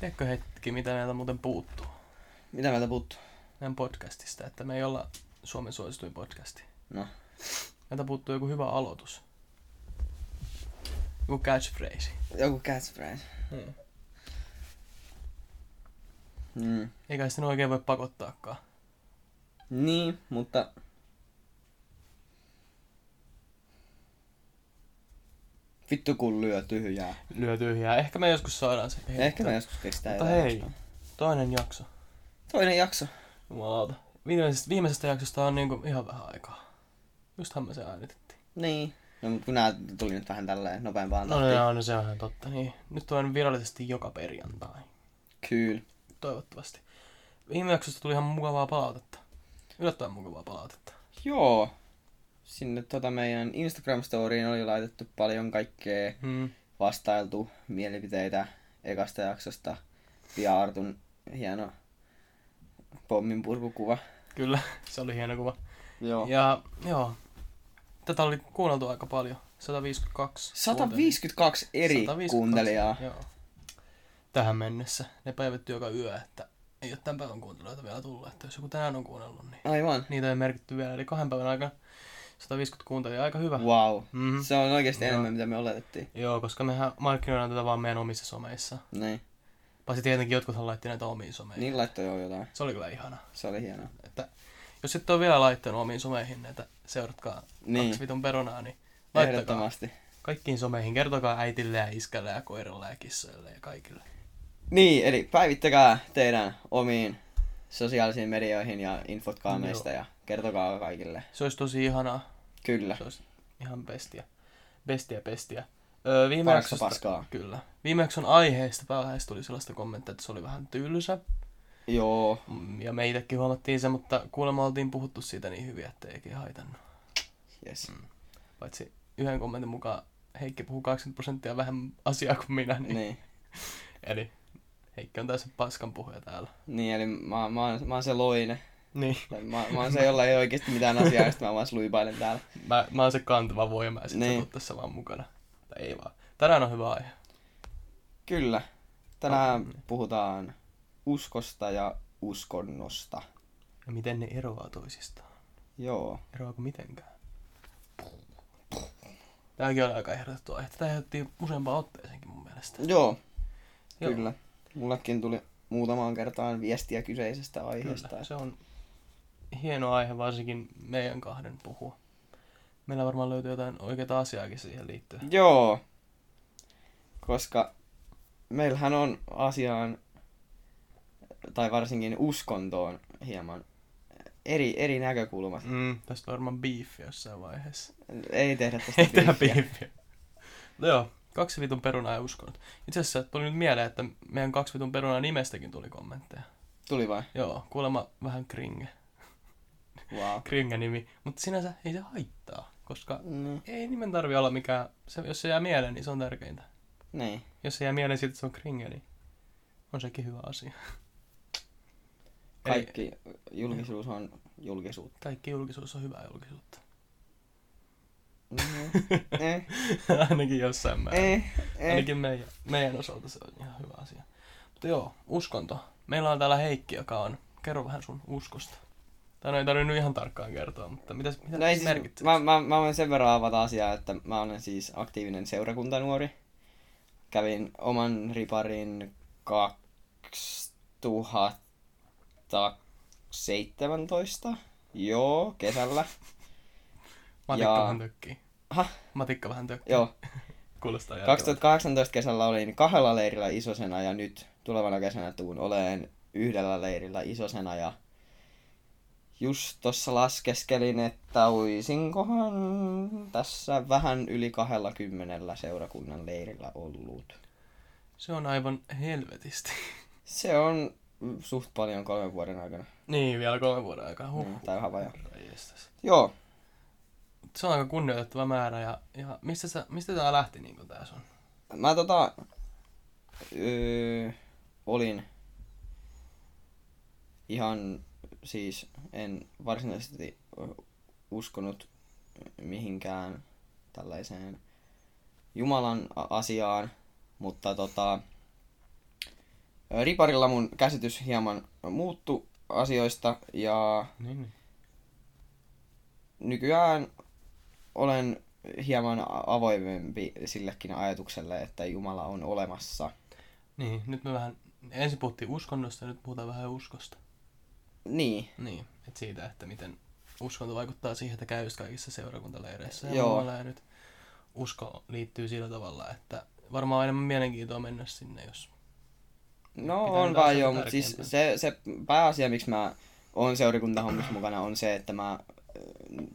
Tiedätkö hetki, mitä meiltä muuten puuttuu Mitä meiltä puuttuu? meidän podcastista, että me ei olla Suomen suosituin podcasti. No. Meiltä puuttuu joku hyvä aloitus. Joku catchphrase. Joku catchphrase. Hmm. Mm. Eikä sitä oikein voi pakottaakaan. Niin, mutta... Vittu kun lyö tyhjää. Lyö tyhjää. Ehkä me joskus saadaan se Ehkä me joskus keksitään Mutta hei, jostain. toinen jakso. Toinen jakso. Jumalauta. Viimeisestä, viimeisestä jaksosta on niinku ihan vähän aikaa. Justhan me se äänitettiin. Niin. No, mutta kun nää tuli nyt vähän tälleen nopeampaan No, tahtiin. no, no se on ihan totta. Niin. Nyt on virallisesti joka perjantai. Kyllä. Toivottavasti. Viime jaksosta tuli ihan mukavaa palautetta. Yllättävän mukavaa palautetta. Joo. Sinne tota meidän Instagram-storiin oli laitettu paljon kaikkea Hmm. vastailtu mielipiteitä ekasta jaksosta. Pia Artun hieno pommin purkukuva. Kyllä, se oli hieno kuva. Joo. Ja joo, tätä oli kuunneltu aika paljon. 152. 152 eri 152, kuuntelijaa. Joo. Tähän mennessä. Ne päivätty joka yö, että ei ole tämän päivän kuuntelijoita vielä tullut. Että jos joku tänään on kuunnellut, niin Aivan. niitä ei merkitty vielä. Eli kahden päivän aikana 150 kuuntelijaa, aika hyvä. Wow. Mhm. Se on oikeasti Joo. enemmän, mitä me oletettiin. Joo, koska mehän markkinoidaan tätä vaan meidän omissa someissa. Niin. Paitsi tietenkin jotkuthan laitti näitä omiin someihin. Niin laittoi jo jotain. Se oli kyllä ihana. Se oli hienoa. Että jos et ole vielä laittanut omiin someihin näitä, seuratkaa Niin. kaksi vitun perunaa, niin laittakaa Ehdottomasti. kaikkiin someihin. Kertokaa äitille ja iskälle ja koiralle ja kissoille ja kaikille. Niin, eli päivittäkää teidän omiin sosiaalisiin medioihin ja infotkaa meistä ja kertokaa kaikille. Se olisi tosi ihanaa. Kyllä. Se olisi ihan bestiä. Bestiä, bestiä. Öö, viime jaksosta, paskaa. kyllä. Viime jakson aiheesta pääaiheesta tuli sellaista kommenttia, että se oli vähän tylsä. Joo. Mm, Ja me itsekin huomattiin se, mutta kuulemma oltiin puhuttu siitä niin hyvin, että eikin haitannut. Yes. Paitsi yhden kommentin mukaan Heikki puhuu 80 prosenttia vähemmän asiaa kuin minä, niin, Niin. eli Heikki on täysin paskan puhuja täällä. Niin, eli mä, mä, oon, mä oon se loine. Niin, Mä, mä oon se, jolla ei oikeasti mitään asiaa, ja sit mä vaan sluipailen täällä. mä, mä oon se kantava voima ja sit Niin. sä tässä vaan mukana. Tai ei vaan. Tänään on hyvä aihe. Kyllä. Tänään No, niin. puhutaan uskosta ja uskonnosta. Ja miten ne eroaa toisistaan? Joo. Eroaako mitenkään? Tääkin on aika ehdotettu aihe. Tätä ehdotettiin useampaan otteeseenkin mun mielestä. Joo. Joo. Kyllä. Mullekin tuli muutamaan kertaan viestiä kyseisestä aiheesta. Kyllä, se on hieno aihe varsinkin meidän kahden puhua. Meillä varmaan löytyy jotain oikeaa asiaakin siihen liittyen. Joo. Koska meillähän on asiaan, tai varsinkin uskontoon hieman eri, eri näkökulmat. Mm, tästä on varmaan beef jossain vaiheessa. Ei tehdä tästä Ei tehdä beefiä. No joo, kaksi vitun perunaa ja uskonut. Itse asiassa tuli nyt mieleen, että meidän kaksi vitun perunaa nimestäkin tuli kommentteja. Tuli vai? Joo, kuulemma vähän kringe. Wow. Kringe-nimi. Mutta sinänsä ei se haittaa, koska Niin. ei nimen tarvi olla mikään, se, jos se jää mieleen, niin se on tärkeintä. niin. Jos se jää mieleen siitä, että se on kringe, niin on sekin hyvä asia. Eli Kaikki julkisuus on julkisuutta. kaikki julkisuus on hyvää julkisuutta. Mm. eh, Ainakin jossain määrin. eh, eh. Ainakin meidän, meidän osalta se on ihan hyvä asia. Mutta joo, uskonto. Meillä on täällä Heikki, joka on... Kerro vähän sun uskosta. Tai no ei tarvinnut ihan tarkkaan kertoa, mutta mitä, mitä No siis, merkitsee? mä, mä, mä voin sen verran avata asiaa, että mä olen siis aktiivinen seurakuntanuori. Kävin oman riparin 2017. Joo, kesällä. Matikka ja- vähän tökkii. Hah? Matikka vähän tökkii. Joo, Kuulostaa järkevältä. 2018 kesällä olin kahdella leirillä isosena ja nyt tulevana kesänä tuun oleen yhdellä leirillä isosena ja just tossa laskeskelin, että oisinkohan tässä vähän yli kahdella kymmenellä seurakunnan leirillä ollut. Se on aivan helvetisti. Se on suht paljon kolmen vuoden aikana. niin, vielä kolmen vuoden aikaa. Huh. Mm, tai vähän vajaa. Joo, Se on aika kunnioitettava määrä ja, ja mistä, sä, mistä tää lähti niin tää sun? mä tota... Öö, olin ihan siis en varsinaisesti uskonut mihinkään tällaiseen Jumalan asiaan, mutta tota, Riparilla mun käsitys hieman muuttu asioista ja Niin, niin. nykyään olen hieman avoimempi sillekin ajatukselle, että Jumala on olemassa. Niin, nyt me vähän, ensin puhuttiin uskonnosta ja nyt puhutaan vähän uskosta. Niin, Niin, että siitä, että miten uskonto vaikuttaa siihen, että käy kaikissa seurakuntaleireissä ja Joo. muualla. Ja nyt usko liittyy sillä tavalla, että varmaan on enemmän mielenkiintoa mennä sinne, jos... no on vaan joo, mutta siis se, se pääasia, miksi mä oon seurakuntahommissa mukana, on se, että mä,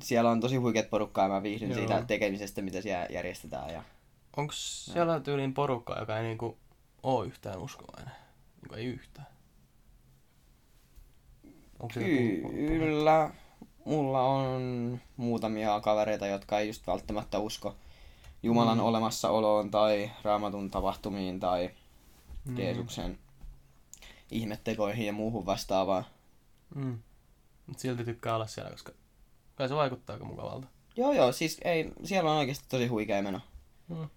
siellä on tosi huikeat porukkaa ja mä viihdyn Joo. siitä tekemisestä, mitä siellä järjestetään. Ja... Onko siellä tyyliin porukka, joka ei niinku oo yhtään uskovainen? Niinku ei yhtään. Onko Kyllä, mulla on muutamia kavereita, jotka ei just välttämättä usko Jumalan Mm. olemassaoloon tai raamatun tapahtumiin tai Mm. Jeesuksen ihmettekoihin ja muuhun vastaavaan. Mm. Mut silti tykkää olla siellä, koska kai se vaikuttaa aika mukavalta. Joo joo, siis ei, siellä on oikeasti tosi huikea meno. Mm.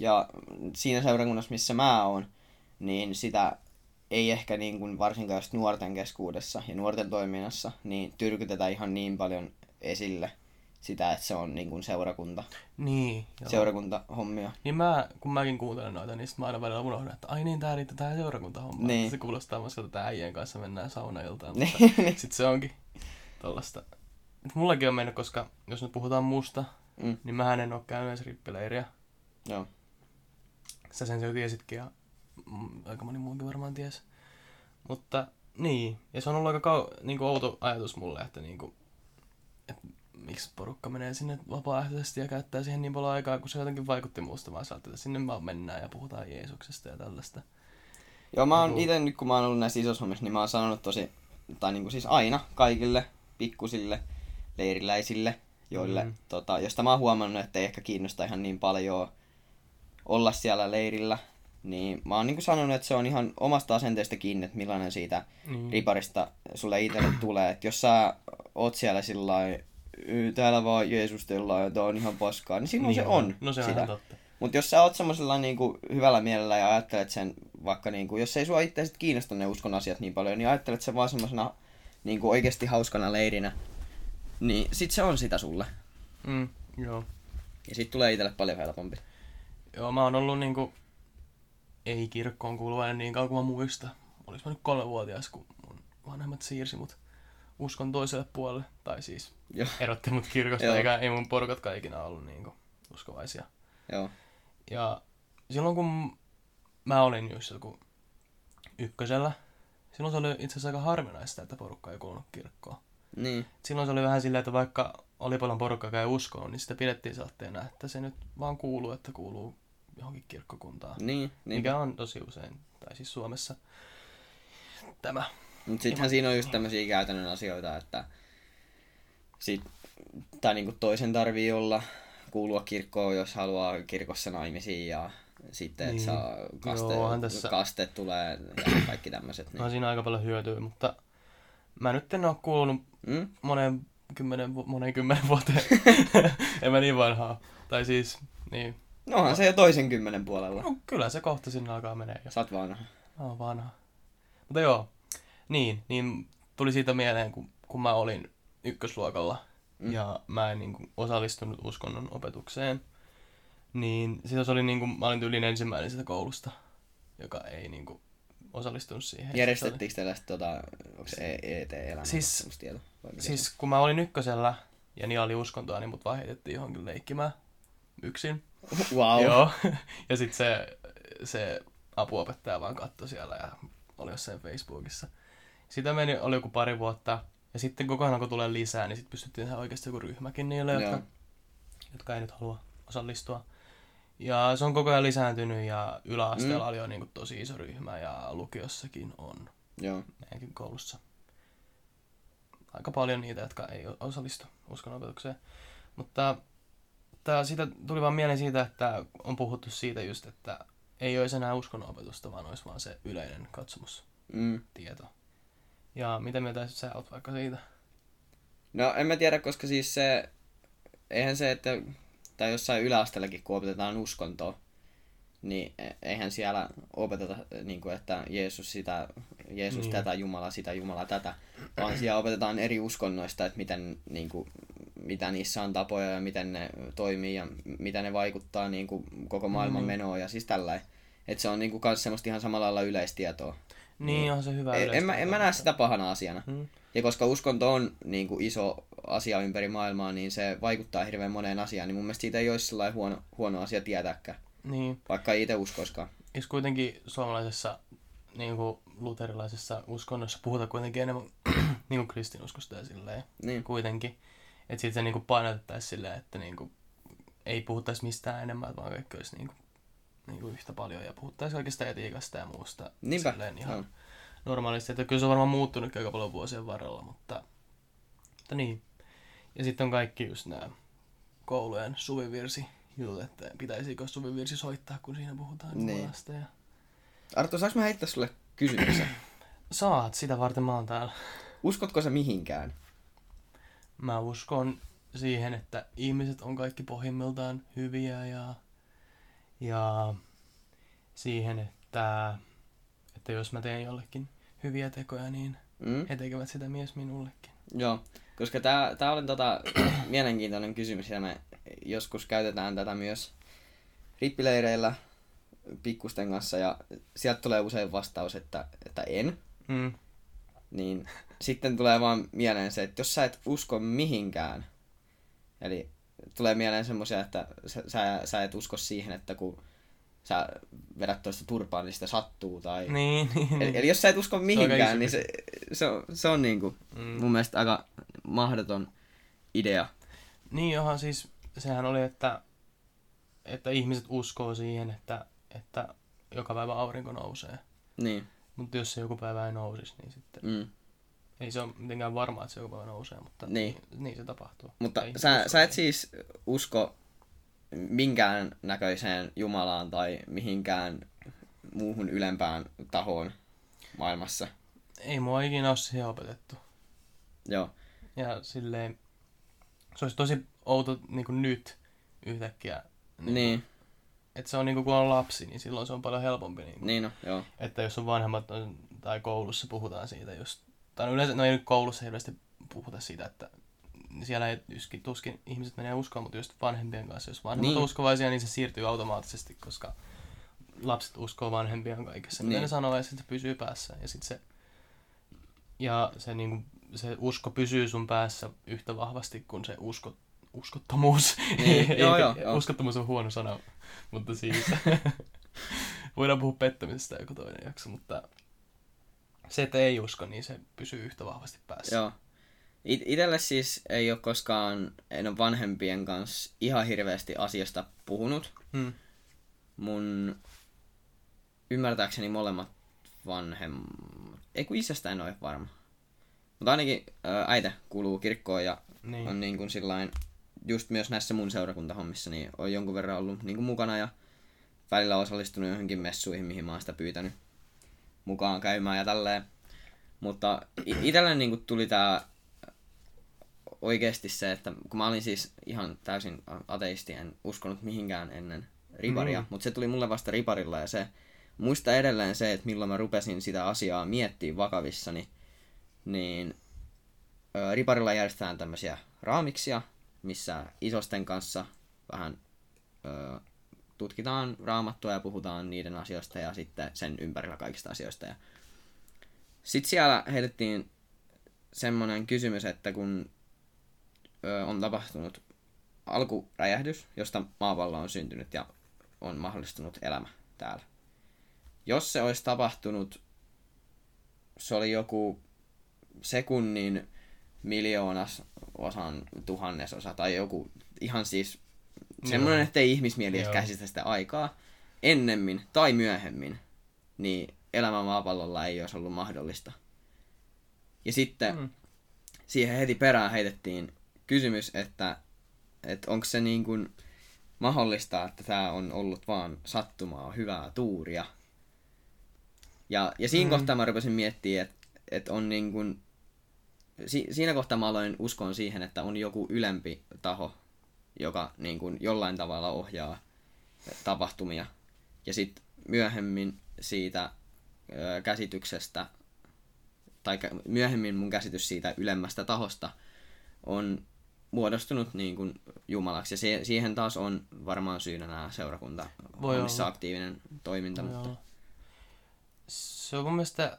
Ja siinä seurakunnassa, missä mä oon, niin sitä ei ehkä niin kuin varsinkaan just nuorten keskuudessa ja nuorten toiminnassa, niin tyrkytetään ihan niin paljon esille sitä, että se on niin kuin seurakunta, Niin, joo. seurakuntahommia. Niin mä, kun mäkin kuuntelen noita, niin sit mä aina välillä unohdan, että ai niin, tää riittää tähän seurakuntahommaan. Niin. Se kuulostaa myös että äijien kanssa mennään saunailtaan. Niin. mutta sit se onkin tollasta. Mullakin on mennyt, koska jos nyt puhutaan musta, Mm. niin mähän en oo käynyt edes rippileiriä. Joo. Sä sen jo tiesitkin ja aika moni muukin varmaan ties. Mutta niin, ja se on ollut aika kau- niinku outo ajatus mulle, että niinku, et miksi porukka menee sinne vapaaehtoisesti ja käyttää siihen niin paljon aikaa, kun se jotenkin vaikutti muusta vaan sieltä, että sinne vaan mennään ja puhutaan Jeesuksesta ja tällaista. Joo, mä oon Niinku- itse nyt kun mä oon ollut näissä isoissa hommissa, niin mä oon sanonut tosi, tai niinku siis aina kaikille pikkusille leiriläisille, joille, Mm. mm. tota, josta mä oon huomannut, että ei ehkä kiinnosta ihan niin paljon olla siellä leirillä, niin mä oon niinku sanonut, että se on ihan omasta asenteesta kiinni, että millainen siitä Niin. riparista sulle itselle tulee. Että jos sä oot siellä sillä lailla, "Yy, täällä vaan Jeesustellaan ja tää on ihan paskaa, niin silloin se on No se on sitä. ihan totta. Mutta jos sä oot semmoisella niinku hyvällä mielellä ja ajattelet sen vaikka niinku, jos ei sua itse kiinnosta ne uskon asiat niin paljon, niin ajattelet sen vaan semmoisena niinku oikeasti hauskana leirinä, niin sit se on sitä sulle. Mm, joo. Ja sit tulee itselle paljon helpompi. Joo, mä oon ollut niinku, ei kirkkoon kuuluvainen niin kauan kuin mä muistan. Olis mä nyt kolmevuotias, kun mun vanhemmat siirsi mut uskon toiselle puolelle. Tai siis Joo. erotti mut kirkosta, eikä ei mun porukatkaan ikinä ollut niinku uskovaisia. Joo. Ja silloin kun mä olin just joku ykkösellä, silloin se oli itse asiassa aika harvinaista, että porukka ei kuulunut kirkkoon. Niin. Silloin se oli vähän silleen, että vaikka oli paljon porukkaa joka ei uskoon, niin sitä pidettiin saatteena, että se nyt vaan kuuluu, että kuuluu johonkin kirkkokuntaan. Niin. niin. Mikä on tosi usein, tai siis Suomessa tämä. Mut sittenhän siinä on just tämmöisiä käytännön asioita, että sit, tai niinku toisen tarvii olla, kuulua kirkkoon, jos haluaa kirkossa naimisiin ja sitten, että Niin. saa kaste, Joo, tässä- kaste tulee ja kaikki tämmöiset. Niin. On siinä aika paljon hyötyä, mutta mä nyt en ole kuulunut Mm? moneen kymmenen, moneen kymmenen vuoteen. en mä niin vanhaa. Tai siis, niin. No onhan se jo toisen kymmenen puolella. No, kyllä se kohta sinne alkaa menee jo. Sä oot vanha. Mä oon vanha. Mutta joo, niin, niin tuli siitä mieleen, kun, kun mä olin ykkösluokalla Mm. ja mä en niin kuin, osallistunut uskonnon opetukseen, niin sitä se oli niin kuin, mä olin tyylin ensimmäinen sitä koulusta, joka ei niin kuin, osallistunut siihen. Järjestettiinkö sit tota, onko se ET-elämä? Siis- Oli, mikä siis kun mä olin ykkösellä ja Nia oli uskontoa, niin mut vaan heitettiin johonkin leikkimään yksin. Wow. Joo. ja sitten se, se apuopettaja vaan katsoi siellä ja oli jossain Facebookissa. Sitä meni, oli joku pari vuotta. Ja sitten koko ajan kun tulee lisää, niin sitten pystyttiin tehdä oikeasti joku ryhmäkin niille, Joo. jotka, jotka ei nyt halua osallistua. Ja se on koko ajan lisääntynyt ja yläasteella Mm. oli jo niin kuin tosi iso ryhmä ja lukiossakin on Joo. meidänkin koulussa. Aika paljon niitä, jotka ei osallistu uskonopetukseen. Mutta tää, siitä tuli vaan mieleen siitä, että on puhuttu siitä just, että ei olisi enää uskonnonopetusta, vaan olisi vaan se yleinen katsomustieto. Mm. Ja mitä mieltä sä oot vaikka siitä? No en mä tiedä, koska siis se, eihän se, että, tai jossain yläasteellakin kun opetetaan uskontoa, niin e- eihän siellä opeteta, niin kuin, että Jeesus, sitä, Jeesus Niin. tätä, Jumala sitä, Jumala tätä, vaan siellä opetetaan eri uskonnoista, että miten, niin kuin, mitä niissä on tapoja ja miten ne toimii ja mitä ne vaikuttaa niin kuin, koko maailman Mm. menoon ja siis tällä. Että se on niin kuin, kans semmoista ihan samalla lailla yleistietoa. Niin, on se hyvä En, en, mä, en mä näe sitä pahana asiana. Mm. Ja koska uskonto on niin kuin iso asia ympäri maailmaa, niin se vaikuttaa hirveän moneen asiaan, niin mun mielestä siitä ei olisi sellainen huono, huono asia tietääkään, Niin, vaikka ei itse uskoskaan. jos kuitenkin suomalaisessa niin kuin luterilaisessa uskonnossa puhutaan kuitenkin enemmän niin kuin kristinuskosta ja silleen Niin, kuitenkin. Että sitten se niin kuin painotettaisiin silleen, että niin kuin, ei puhuttaisi mistään enemmän, vaan kaikki olisi niin kuin, niin kuin yhtä paljon ja puhuttaisiin oikeastaan etiikasta ja muusta Niinpä, silleen ihan on. normaalisti. Että kyllä se on varmaan muuttunut aika paljon vuosien varrella, mutta, mutta niin. Ja sitten on kaikki just nämä koulujen suvivirsi jutut, että pitäisikö suvivirsi soittaa, kun siinä puhutaan Niin. Jumalasta. Ja... Arto, saanko mä heittää sulle kysymyksen? Saat, sitä varten mä oon täällä. Uskotko sä mihinkään? Mä uskon siihen, että ihmiset on kaikki pohjimmiltaan hyviä ja, ja siihen, että, että jos mä teen jollekin hyviä tekoja, niin Mm? he tekevät sitä mies minullekin. Joo, koska tää, tää on tota, mielenkiintoinen kysymys ja me joskus käytetään tätä myös rippileireillä pikkusten kanssa ja sieltä tulee usein vastaus, että, että en. Mm. Niin sitten tulee vaan mieleen se, että jos sä et usko mihinkään, eli tulee mieleen semmoisia, että sä, sä, sä et usko siihen, että kun sä vedät toista turpaan, niin sitä sattuu tai... Niin, niin, Eli, eli jos sä et usko mihinkään, iso niin se, se, on, se on niinku Mm. mun mielestä aika mahdoton idea. Niin johan siis, sehän oli, että, että ihmiset uskoo siihen, että, että joka päivä aurinko nousee. Niin. Mutta jos se joku päivä ei nousisi, niin sitten Mm. ei se ole mitenkään varmaa, että se joku päivä nousee, mutta Niin. niin, niin se tapahtuu. Mutta Ei sä, usko sä et siis usko minkään näköiseen Jumalaan tai mihinkään muuhun ylempään tahoon maailmassa. Ei mua ikinä ole siihen opetettu. Joo. Ja silleen, se olisi tosi outo niin kuin nyt yhtäkkiä. Niin. Niin, Että se on niin kuin, kun on lapsi, niin silloin se on paljon helpompi. Niin kuin, niin no, joo. Että jos on vanhemmat on- tai koulussa puhutaan siitä just, tai no yleensä, no ei nyt koulussa hirveästi puhuta siitä, että siellä ei tuskin, tuskin ihmiset menee uskoon, mutta just vanhempien kanssa, jos vanhemmat Niin. on uskovaisia, niin se siirtyy automaattisesti, koska lapset uskoo vanhempiaan kaikessa, mitä Niin. ne sanoo, ja sitten se pysyy päässä. Ja sitten se, ja se, niinku, se usko pysyy sun päässä yhtä vahvasti kuin se usko, uskottomuus. Niin, Ei- joo, ei- joo, joo. Uskottomuus on huono sana, mutta siis voidaan puhua pettämisestä joku toinen jakso, mutta se, että ei usko, niin se pysyy yhtä vahvasti päässä. Joo. It- itelle siis ei ole koskaan, en ole vanhempien kanssa ihan hirveästi asiasta puhunut. Hmm. Mun ymmärtääkseni molemmat vanhemmat, ei kun isästä en ole varma. Mutta ainakin ää, äitä kuuluu kirkkoon ja Niin. on niin kuin sillain, just myös näissä mun seurakuntahommissa, niin on jonkun verran ollut niin kuin mukana ja välillä osallistunut johonkin messuihin, mihin mä oon sitä pyytänyt mukaan käymään ja tälleen. Mutta i- itselle niin kuin tuli tää oikeasti se, että kun mä olin siis ihan täysin ateisti, en uskonut mihinkään ennen riparia, Mm. mutta se tuli mulle vasta riparilla ja se muista edelleen se, että milloin mä rupesin sitä asiaa miettimään vakavissani, niin riparilla järjestetään tämmöisiä raamiksia, missä isosten kanssa vähän ö, tutkitaan raamattua ja puhutaan niiden asioista ja sitten sen ympärillä kaikista asioista. Ja sitten siellä heitettiin semmoinen kysymys, että kun ö, on tapahtunut alkuräjähdys, josta maapallo on syntynyt ja on mahdollistunut elämä täällä. Jos se olisi tapahtunut, se oli joku sekunnin miljoonas osan tuhannesosa tai joku ihan siis semmoinen, Joo. ettei ihmismieli edes käsitä sitä aikaa ennemmin tai myöhemmin, niin elämä maapallolla ei olisi ollut mahdollista. Ja sitten Mm. siihen heti perään heitettiin kysymys, että, että onko se niin kuin mahdollista, että tämä on ollut vaan sattumaa, hyvää tuuria. Ja, ja siinä Mm. kohtaa mä rupesin miettimään, että, että on niin kuin, si, siinä kohtaa mä aloin uskoon siihen, että on joku ylempi taho, joka niin kuin jollain tavalla ohjaa tapahtumia. Ja sitten myöhemmin siitä ö, käsityksestä, tai myöhemmin mun käsitys siitä ylemmästä tahosta on muodostunut niin kuin Jumalaksi. Ja se, siihen taas on varmaan syynä nämä seurakunta Voi olla. aktiivinen toiminta. Voi Mutta, olla. Se on mun mielestä,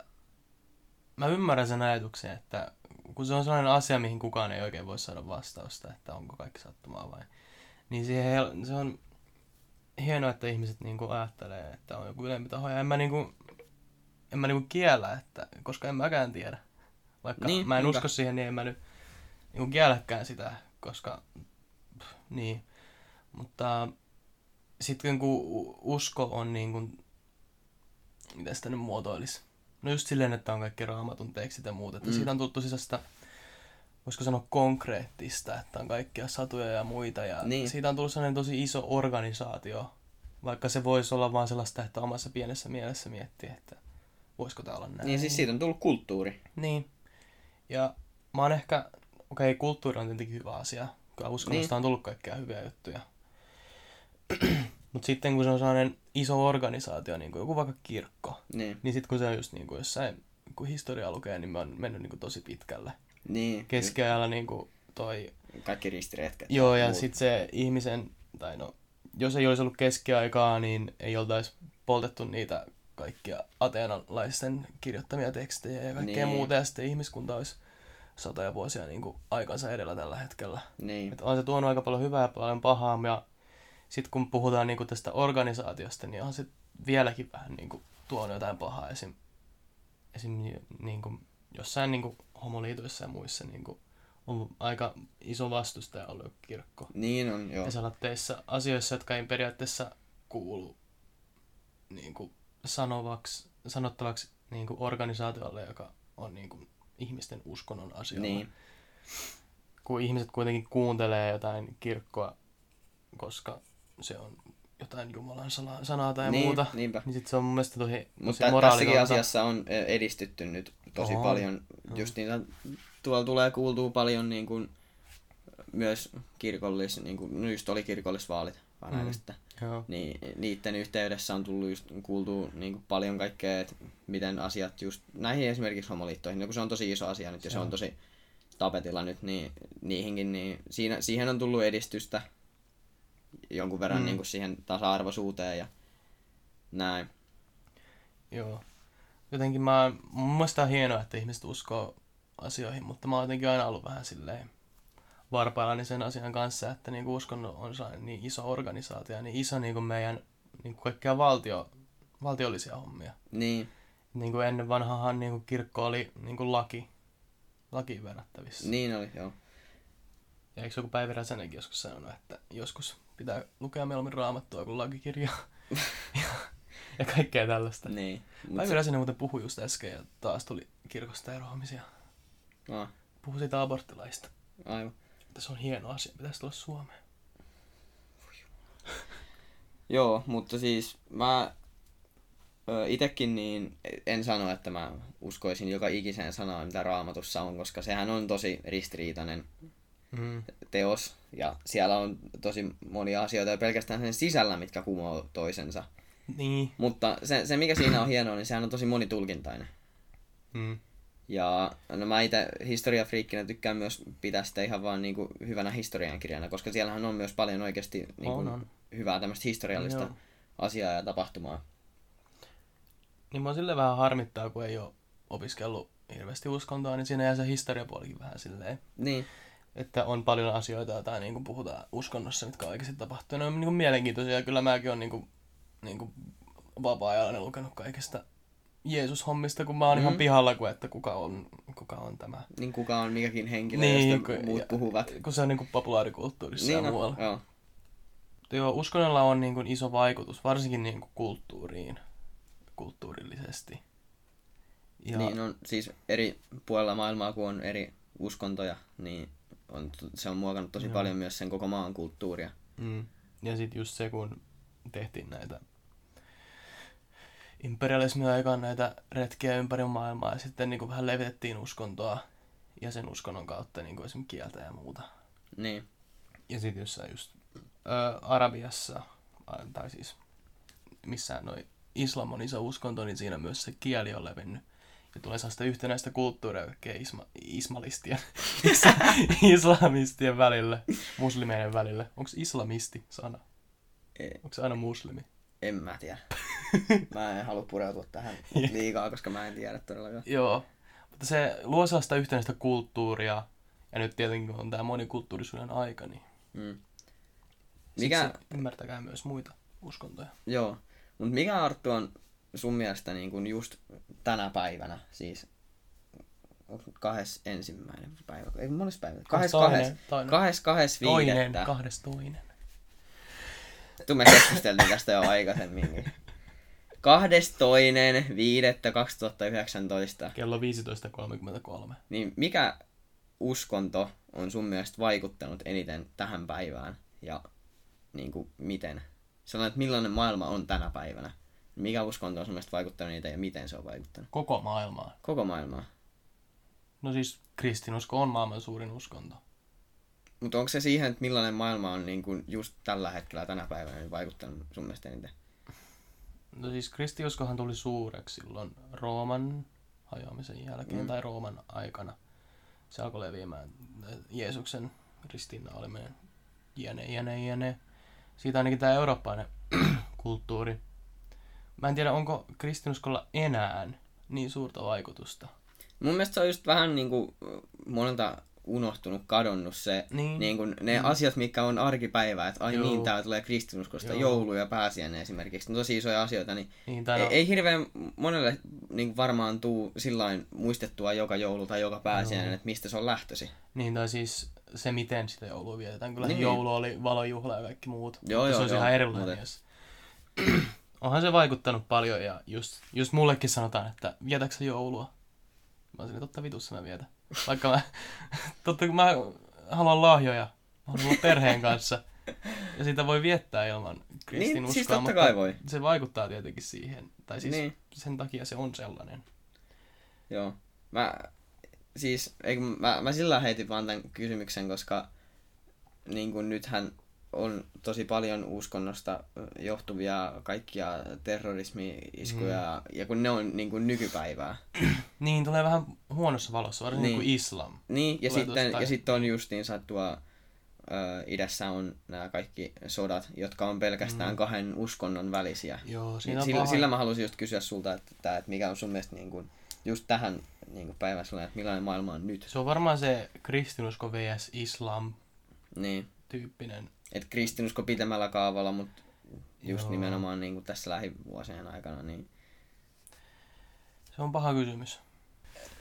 mä ymmärrän sen ajatuksen, että kun se on sellainen asia, mihin kukaan ei oikein voi saada vastausta, että onko kaikki sattumaa vai, niin siihen, se on hienoa, että ihmiset niinku ajattelee, että on joku ylempi taho, ja en mä niinku, en mä niinku kiellä, että, koska en mäkään tiedä. Vaikka Niin, mä en niinpä. usko siihen, niin en mä nyt niinku kielläkään sitä, koska pff, niin. Mutta sitten kun usko on niin kuin, miten sitä nyt muotoilisi? No just silleen, että on kaikki raamatun tekstit ja muut, että Mm. siitä on tullut sisäistä, voisiko sanoa konkreettista, että on kaikkia satuja ja muita, ja Niin. siitä on tullut sellainen tosi iso organisaatio, vaikka se voisi olla vaan sellaista, että omassa pienessä mielessä miettiä, että voisiko tämä olla näin. niin siis siitä on tullut kulttuuri. Niin. Ja mä oon ehkä, okei, okay, kulttuuri on tietenkin hyvä asia. Kyllä uskonnosta Niin. on tullut kaikkea hyviä juttuja. Mutta sitten kun se on sellainen iso organisaatio, niin kuin joku vaikka kirkko, Niin, niin sitten kun se on just niin kuin jossain, kun historiaa lukee, niin mä oon mennyt niin kuin tosi pitkälle. niin Keskiajalla niin kuin toi, kaikki ristiretket. joo ja sitten se ihmisen, tai no, jos ei olisi ollut keskiaikaa, niin ei oltaisi poltettu niitä kaikkia ateenalaisten kirjoittamia tekstejä ja kaikkea Niin. muuta, ja sitten ihmiskunta olisi satoja vuosia niin kuin aikansa edellä tällä hetkellä. Niin, Et on se tuonut aika paljon hyvää ja paljon pahaa, ja sitten kun puhutaan niin kuin tästä organisaatiosta, niin on se vieläkin vähän niin kuin tuonut jotain pahaa. Esim, esim niin kuin jossain niin kuin homoliitoissa ja muissa niin kuin on aika iso vastustaja ollut kirkko. niin on, joo. Ja sellaisissa asioissa, jotka ei periaatteessa kuulu niin kuin sanovaksi, sanottavaksi niin kuin organisaatiolle, joka on niin kuin ihmisten uskonnon asioilla. Niin, Kun ihmiset kuitenkin kuuntelee jotain kirkkoa, koska se on jotain Jumalan sana- sanaa tai niin, muuta, niinpä. niin sit se on mun mielestä tosi, tosi Mutta tässäkin moraalitonta. asiassa on edistytty nyt tosi On. paljon. Just niitä, tuolla tulee kuultua paljon niin kuin, myös kirkollis, niin kuin, no just oli kirkollisvaalit Mm. Joo. Niin niiden yhteydessä on tullut just kuultu niin kuin paljon kaikkea, että miten asiat just näihin esimerkiksi homoliittoihin, no kun se on tosi iso asia nyt ja se Joo. on tosi tapetilla nyt, niin niihinkin, niin siinä, siihen on tullut edistystä jonkun verran Mm. niin kuin siihen tasa-arvoisuuteen ja näin. Joo. Jotenkin mä, mun mielestä on hienoa, että ihmiset uskoo asioihin, mutta mä oon jotenkin aina ollut vähän silleen varpaillani sen asian kanssa, että niinku uskonnon on niin iso organisaatio ja niin iso niinku meidän niinku kaikkia valtio, valtiollisia hommia. Niin, Niinku ennen vanhahan niinku kirkko oli niinku laki, lakiin verrattavissa. niin oli, joo. Ja eikö joku Päivi Räsänenkin joskus sanonut, että joskus pitää lukea mieluummin raamattua kuin lakikirjaa ja, ja kaikkea tällaista. Niin. Päivi se, Räsänen muuten puhui just äsken ja taas tuli kirkosta eroamisia. ah, Puhui siitä aborttilaista. aivan. Että se on hieno asia, pitäisi tulla Suomeen. Joo, mutta siis mä itekin niin en sano, että mä uskoisin joka ikiseen sanaan, mitä raamatussa on, koska sehän on tosi ristiriitainen Mm. teos, ja siellä on tosi monia asioita jo pelkästään sen sisällä, mitkä kumoo toisensa. Niin. Mutta se, se mikä siinä on hienoa, niin sehän on tosi monitulkintainen. Mm. Ja no mä itse historiafriikkinä tykkään myös pitää sitä ihan vaan niinku hyvänä historiankirjana, koska siellähän on myös paljon oikeasti niinku On, on. hyvää tämmöistä historiallista Joo. asiaa ja tapahtumaa. Niin mua sille vähän harmittaa, kun ei ole opiskellut hirveästi uskontoa, niin siinä jää se historiapuolikin vähän silleen. Niin, Että on paljon asioita, joita niin kuin puhutaan uskonnossa, mitkä oikeasti tapahtuu. Ne on niin kuin mielenkiintoisia ja kyllä mäkin olen niin kuin, niin kuin vapaa-ajalla lukenut kaikesta Jeesus-hommista, kun mä oon mm. ihan Mm. pihalla, kuin että kuka on, kuka on tämä. niin kuka on mikäkin henkilö, Niin, josta kun- muut ja- puhuvat. Kun se on niin kuin populaarikulttuurissa ja Niin, muualla. no, joo. Joo, uskonnolla on niin kuin iso vaikutus, varsinkin niin kuin kulttuuriin, kulttuurillisesti. Ja, Niin on siis eri puolella maailmaa, kun on eri uskontoja, niin on, se on muokannut tosi Joo. paljon myös sen koko maan kulttuuria. mm, ja sitten just se, kun tehtiin näitä imperialismin aikaan näitä retkiä ympäri maailmaa ja sitten niin kuin vähän levitettiin uskontoa ja sen uskonnon kautta niin kuin esimerkiksi kieltä ja muuta. Niin, Ja sitten jossain just ää, Arabiassa, tai siis missä noi islam on iso uskonto, niin siinä myös se kieli on levinnyt. Ja tulee sellaista yhtenäistä kulttuuria kaikkea isma, ismalistien, islamistien välille, muslimeiden välille. Onko islamisti sana? Onko se aina muslimi? En mä tiedä. Mä en halua pureutua tähän liikaa, koska mä en tiedä todellakaan. Joo. Mutta se luo sellaista yhtenäistä kulttuuria. Ja nyt tietenkin on tämä monikulttuurisuuden aika, niin Mm. mikä... Mikä, ymmärtäkää myös muita uskontoja. joo, mutta mikä Arttu on sun mielestä niin kun just tänä päivänä, siis onko kahdes ensimmäinen päivä, ei monessa päivä, kahdes Toinen, kahdes, toinen. kahdes kahdes Toinen, viidettä. kahdes toinen. Vittu, me keskusteltiin tästä jo aikaisemminkin. Kahdes toinen viidettä 2019. Kello 15.33. Niin mikä uskonto on sun mielestä vaikuttanut eniten tähän päivään ja niin kuin miten? Sellainen, että millainen maailma on tänä päivänä. Mikä uskonto on sun mielestä vaikuttanut eniten ja miten se on vaikuttanut? Koko maailmaa. Koko maailmaa. No siis kristinusko on maailman suurin uskonto. Mutta onko se siihen, että millainen maailma on niin kuin just tällä hetkellä tänä päivänä niin vaikuttanut sun mielestä eniten? No siis kristiuskohan tuli suureksi silloin Rooman hajoamisen jälkeen Mm. tai Rooman aikana. Se alkoi leviämään Jeesuksen ristiinnauliminen jne, jne, jne. Siitä ainakin tämä eurooppainen kulttuuri. Mä en tiedä, onko kristinuskolla enää niin suurta vaikutusta. Mun mielestä se on just vähän niin kuin monelta unohtunut, kadonnut se, Niin. niin kuin ne mm. asiat, mitkä on arkipäivää, että ai Joo. niin, tää tulee kristinuskosta, Joo. joulu ja pääsiäinen esimerkiksi, ne on tosi isoja asioita, niin Niin, ei, no, ei hirveän monelle niin kuin varmaan tuu sillain muistettua joka joulu tai joka pääsiäinen, Joo. että mistä se on lähtösi. niin, tai siis se, miten sitä joulua vietetään. Kyllä Niin. niin. joulu oli valojuhla ja kaikki muut. Joo, joo, se joo, ihan erilainen, jos... Onhan se vaikuttanut paljon ja just, just mullekin sanotaan, että vietäksä joulua? Mä olisin, totta vitussa mä vietän. Vaikka mä, totta kun mä haluan lahjoja, mä haluan olla perheen kanssa. Ja sitä voi viettää ilman kristinuskoa, Niin, siis totta mutta kai voi. se vaikuttaa tietenkin siihen. Tai siis Niin. niin. sen takia se on sellainen. Joo. Mä, siis, eikö, mä, mä sillä heitin vaan tämän kysymyksen, koska niin kuin nythän on tosi paljon uskonnosta johtuvia kaikkia terrorismi-iskuja, mm. ja kun ne on niin kuin nykypäivää. Niin, tulee vähän huonossa valossa, varsinkin Niin. niin. kuin islam. Niin, ja Tulee sitten, ja sitten on justiinsa tuo ö, idässä on nämä kaikki sodat, jotka on pelkästään Mm. kahden uskonnon välisiä. Joo, siinä Niin sillä, sillä mä halusin just kysyä sulta, että, että, mikä on sun mielestä niin kuin, just tähän niin kuin päivään sellainen, että millainen maailma on nyt. Se on varmaan se kristinusko vs. islam Niin, tyyppinen. Että kristinusko pitemmällä kaavalla, mutta just Joo. nimenomaan niin kuin tässä lähivuosien aikana. Niin. Se on paha kysymys.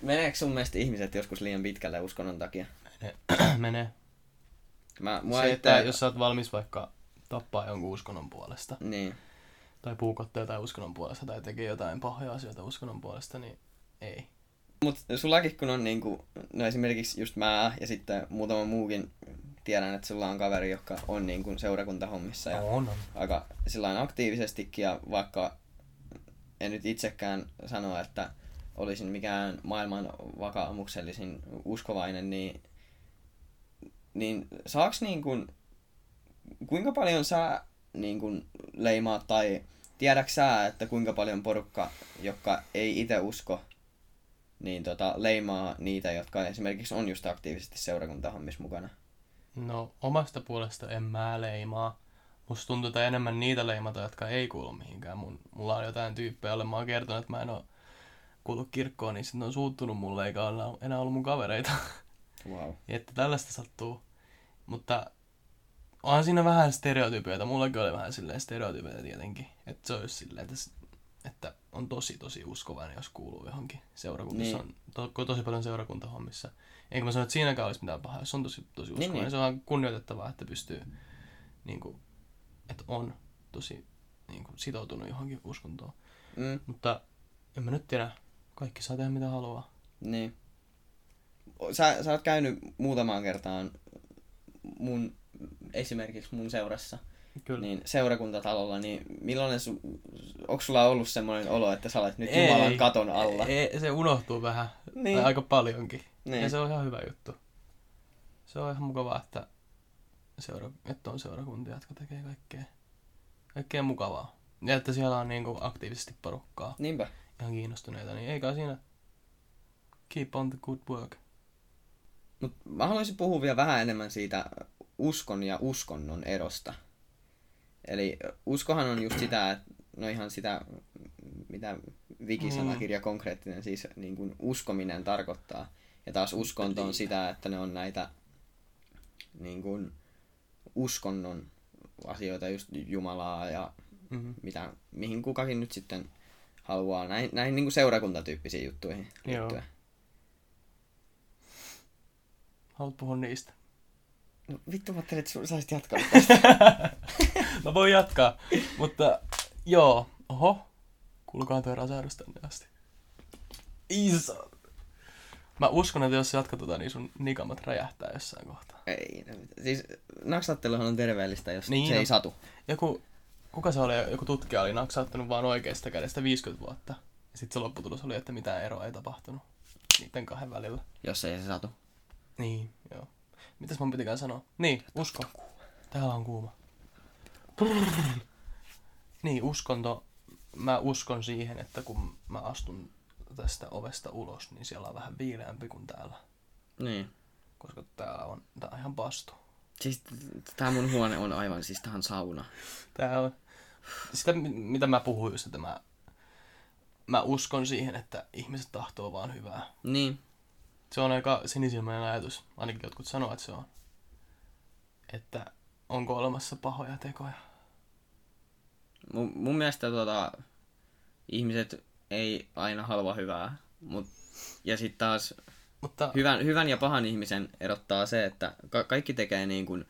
Meneekö sun mielestä ihmiset joskus liian pitkälle uskonnon takia? Menee. Menee. Mä, mua Se, että jos sä oot valmis vaikka tappaa jonkun uskonnon puolesta, Niin, tai puukottaa jotain uskonnon puolesta, tai tekee jotain pahoja asioita uskonnon puolesta, niin ei. Mutta sullakin kun on niinku, no esimerkiksi just mä ja sitten muutama muukin tiedän, että sulla on kaveri, joka on niinku seurakuntahommissa ja On, on. aika sillain aktiivisestikin ja vaikka en nyt itsekään sano, että olisin mikään maailman vakaumuksellisin uskovainen, niin, niin saaks niin kuin, kuinka paljon sä niin kuin leimaat tai tiedäks sä, että kuinka paljon porukka, joka ei itse usko, niin tota, leimaa niitä, jotka esimerkiksi on just aktiivisesti seurakuntahommissa mukana? No, omasta puolesta en mä leimaa. Musta tuntuu, että enemmän niitä leimata, jotka ei kuulu mihinkään. Mun, mulla on jotain tyyppejä, joille mä oon kertonut, että mä en oo kuullut kirkkoon, niin sitten on suuttunut mulle, eikä ole enää ollut mun kavereita. Wow. että tällaista sattuu. Mutta onhan siinä vähän stereotypioita. Mullakin oli vähän silleen stereotypioita tietenkin. Että se olisi silleen, että, että on tosi tosi uskovainen, jos kuuluu johonkin seurakunnassa. Niin. On to, tosi paljon seurakuntahommissa. Eikä mä sano, että siinäkään olisi mitään pahaa, jos on tosi, tosi Niin, uskovainen. niin. Se on kunnioitettavaa, että pystyy, niin kuin, että on tosi niin kuin, sitoutunut johonkin uskontoon. Mm, Mutta en mä nyt tiedä. Kaikki saa tehdä mitä haluaa. niin. Sä, sä oot käynyt muutamaan kertaan mun, esimerkiksi mun seurassa, Kyllä. niin seurakuntatalolla, niin millainen su, onko sulla ollut semmoinen olo, että sä olet nyt Ei. Jumalan katon alla? Ei, se unohtuu vähän. Niin. Niin. Tai aika paljonkin. Niin. Ja se on ihan hyvä juttu. Se on ihan mukavaa, että, seura, että on seurakuntia, jotka tekee kaikkea, kaikkea mukavaa. Ja että siellä on niinku aktiivisesti porukkaa Niinpä. ihan kiinnostuneita, niin eikä siinä keep on the good work. Mut mä haluaisin puhua vielä vähän enemmän siitä uskon ja uskonnon erosta. Eli uskohan on just sitä, että no ihan sitä, mitä Wiki-sanakirja konkreettinen siis niin kuin uskominen tarkoittaa. Ja taas uskonto on sitä, että ne on näitä niin kuin uskonnon asioita, just Jumalaa ja Mm-hmm. mitä, mihin kukakin nyt sitten haluaa, näihin, näihin niin kuin seurakuntatyyppisiin juttuihin Joo. Haluat puhua niistä? No, vittu mä ajattelin, että sä saisit jatkaa tästä. Mä voin jatkaa, mutta joo, oho, kuulkaa tuo rasahdus tänne asti. Iso. Mä uskon, että jos jatkat tota, niin sun nikamat räjähtää jossain kohtaa. ei, no, siis naksatteluhan on terveellistä, jos Niin se on. ei satu. Joku, kuka se oli, joku tutkija oli naksauttanut vaan oikeasta kädestä 50 vuotta. Ja sitten se lopputulos oli, että mitään eroa ei tapahtunut niiden kahden välillä. Jos ei se satu. Niin, joo. Mitäs mun pitikään sanoa? Niin, usko. Täällä on kuuma. Niin, uskonto. Mä uskon siihen, että kun mä astun tästä ovesta ulos, niin siellä on vähän viileämpi kuin täällä. Niin. Koska täällä on, tää on ihan pastu. Siis tää mun huone on aivan, siis tähän sauna. Tää on sitä, mi- mitä mä puhuin just, että mä, mä uskon siihen, että ihmiset tahtoo vaan hyvää. Niin. Se on aika sinisilmäinen ajatus. Ainakin jotkut sanoo, että se on. Että onko olemassa pahoja tekoja. Mun, mun mielestä tota, ihmiset ei aina halua hyvää. Mut, ja sitten taas Mutta hyvän, hyvän ja pahan ihmisen erottaa se, että ka- kaikki tekee niin kuin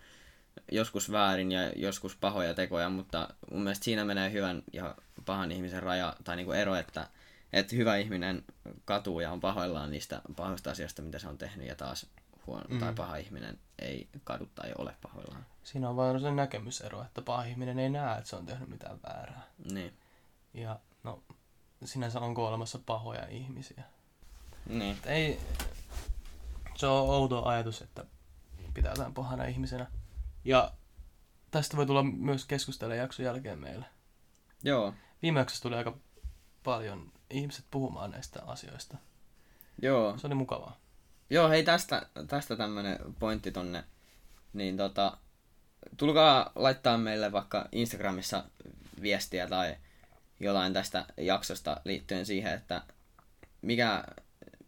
joskus väärin ja joskus pahoja tekoja, mutta mun mielestä siinä menee hyvän ja pahan ihmisen raja tai niin kuin ero, että, että hyvä ihminen katuu ja on pahoillaan niistä pahoista asioista, mitä se on tehnyt, ja taas huono mm. tai paha ihminen ei kadu tai ole pahoillaan. siinä on vaan se näkemysero, että paha ihminen ei näe, että se on tehnyt mitään väärää. Niin. Ja no, sinänsä onko olemassa pahoja ihmisiä. Niin. Et ei, se on outo ajatus, että pitää jotain pahana ihmisenä. Ja tästä voi tulla myös keskustella jakson jälkeen meille. Joo. Viime jaksossa tuli aika paljon ihmiset puhumaan näistä asioista. Joo. Se oli mukavaa. Joo, hei tästä, tästä tämmönen pointti tonne. Niin tota, tulkaa laittaa meille vaikka Instagramissa viestiä tai jotain tästä jaksosta liittyen siihen, että mikä,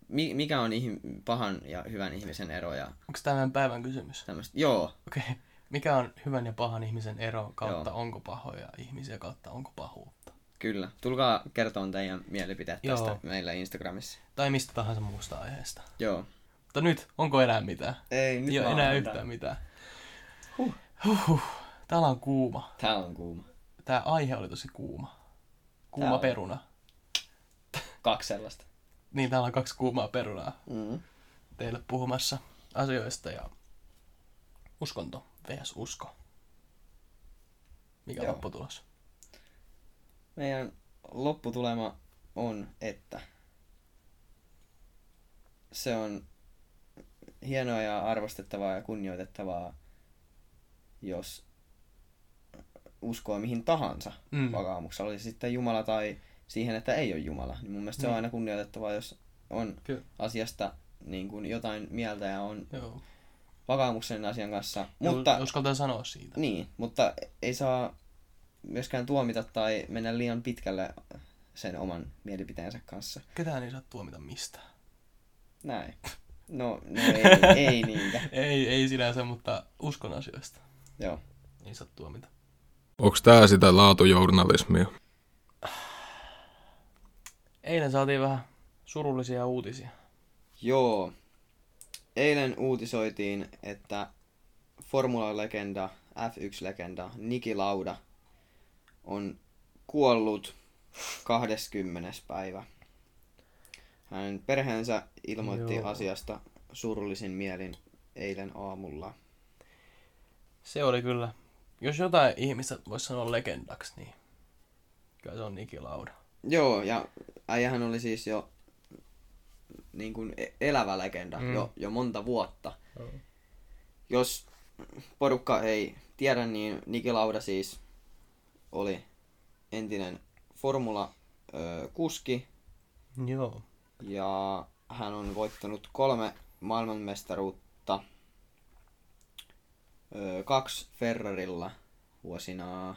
mi, mikä on ihm, pahan ja hyvän ihmisen ero ja Onko tämä meidän päivän kysymys? tämmöistä. Joo, Okei. Okay. Mikä on hyvän ja pahan ihmisen ero kautta Joo. onko pahoja ihmisiä kautta onko pahuutta? kyllä. Tulkaa kertomaan teidän mielipiteet Joo. tästä meillä Instagramissa. Tai mistä tahansa muusta aiheesta. Joo. Mutta nyt, onko enää mitään? Ei, nyt Ei ole enää on yhtään mitään. Huh. Huh. Täällä on kuuma. Tää on kuuma. Tää aihe oli tosi kuuma. Kuuma Tää on. peruna. Kaksi sellaista. Niin, täällä on kaksi kuumaa perunaa Mm. teille puhumassa asioista ja uskonto vs. usko. Mikä Joo. lopputulos? Meidän lopputulema on, että se on hienoa ja arvostettavaa ja kunnioitettavaa, jos uskoo mihin tahansa Mm. mm. vakaumuksella, oli sitten Jumala tai siihen, että ei ole Jumala. Niin mun mielestä se on Niin. aina kunnioitettavaa, jos on Kyllä. asiasta niin kuin jotain mieltä ja on Joo. vakaumuksen asian kanssa. Mutta... Uskaltaa sanoa siitä. niin, mutta ei saa myöskään tuomita tai mennä liian pitkälle sen oman mielipiteensä kanssa. Ketään ei saa tuomita mistään. Näin. No, no ei, ei niinkä. Ei, ei sinänsä, mutta uskon asioista. Joo. Ei saa tuomita. Onko tää sitä laatujournalismia? Eilen saatiin vähän surullisia uutisia. Joo. Eilen uutisoitiin, että Formula-legenda, F1-legenda Niki Lauda on kuollut 20. päivä. Hänen perheensä ilmoitti Joo. asiasta surullisin mielin eilen aamulla. Se oli kyllä, jos jotain ihmistä voisi sanoa legendaksi, niin kyllä se on Niki Lauda. Joo, ja äijähän oli siis jo niin kuin e- elävä legenda Mm. mm. jo, jo monta vuotta. Jos porukka ei tiedä, niin Niki Lauda siis oli entinen Formula-kuski Joo. ja hän on voittanut kolme maailmanmestaruutta, ö, kaksi Ferrarilla vuosina,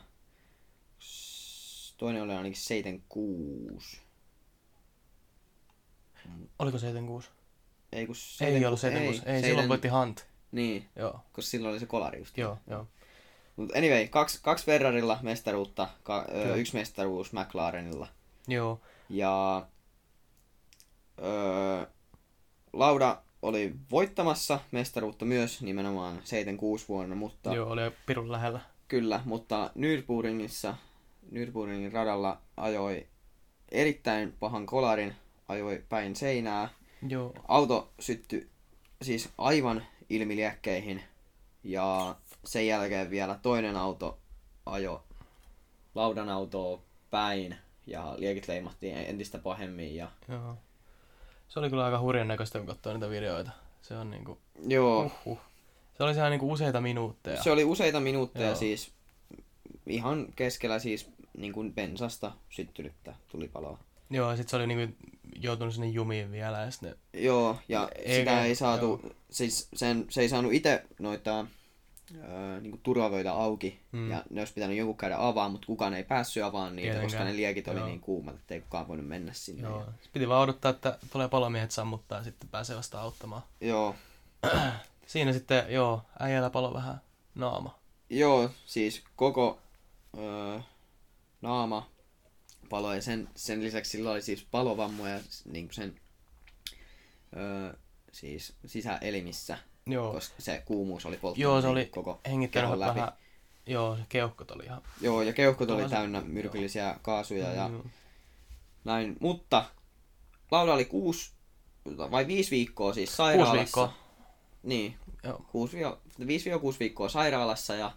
toinen oli ainakin 76. Oliko 76? Ei, kun Ei ollut 76. Ei, ei silloin voitti Hunt. Niin, Joo. koska silloin oli se kolari just. Joo, joo. Mutta anyway, kaksi, kaksi Ferrarilla mestaruutta, ka, ö, yksi mestaruus McLarenilla. Joo. Ja öö, Lauda oli voittamassa mestaruutta myös nimenomaan 76 vuonna, mutta Joo, oli pirun lähellä. kyllä, mutta Nürburgringissa, Nürburgringin radalla ajoi erittäin pahan kolarin, ajoi päin seinää. Joo. Auto syttyi siis aivan ilmiliekkeihin ja sen jälkeen vielä toinen auto ajo laudan autoa päin ja liekit leimattiin entistä pahemmin ja Joo. Se oli kyllä aika hurjan näköistä, kun katsoo niitä videoita. Se on niinku, joo, uhuh. Se oli sehän niinku useita minuutteja. se oli useita minuutteja Joo. siis ihan keskellä siis niin kuin bensasta syttynyttä tulipaloa. Joo, ja sit se oli niinku joutunut sinne jumiin vielä ja sitten Joo, ja Eikä- sitä ei saatu, siis sen, se ei saanut itse noita öö, niinku turvavöitä auki, Mm. ja ne olisi pitänyt joku käydä avaamaan, mutta kukaan ei päässyt avaamaan niitä, Tietenkään. koska ne liekit oli Joo. niin kuumat, että ei kukaan voinut mennä sinne. Joo. Ja, piti vaan odottaa, että tulee palomiehet sammuttaa ja sitten pääsee vasta auttamaan. joo, Siinä sitten, joo, äijällä palo vähän naama. joo, siis koko öö, naama paloi, ja sen, sen lisäksi sillä oli siis palovammoja niin kuin sen öö, siis sisäelimissä, Joo, koska se kuumuus oli polttanut joo se niin oli koko hengittänyt kehon läpi. vähän, joo, se keuhkot oli ihan... Joo, ja keuhkot oli täynnä myrkyllisiä kaasuja ja Joo. näin. Mutta Lauda oli kuusi vai viisi viikkoa siis sairaalassa. Kuusi viikkoa. Niin, Joo. kuusi, viisi kuusi viikkoa sairaalassa ja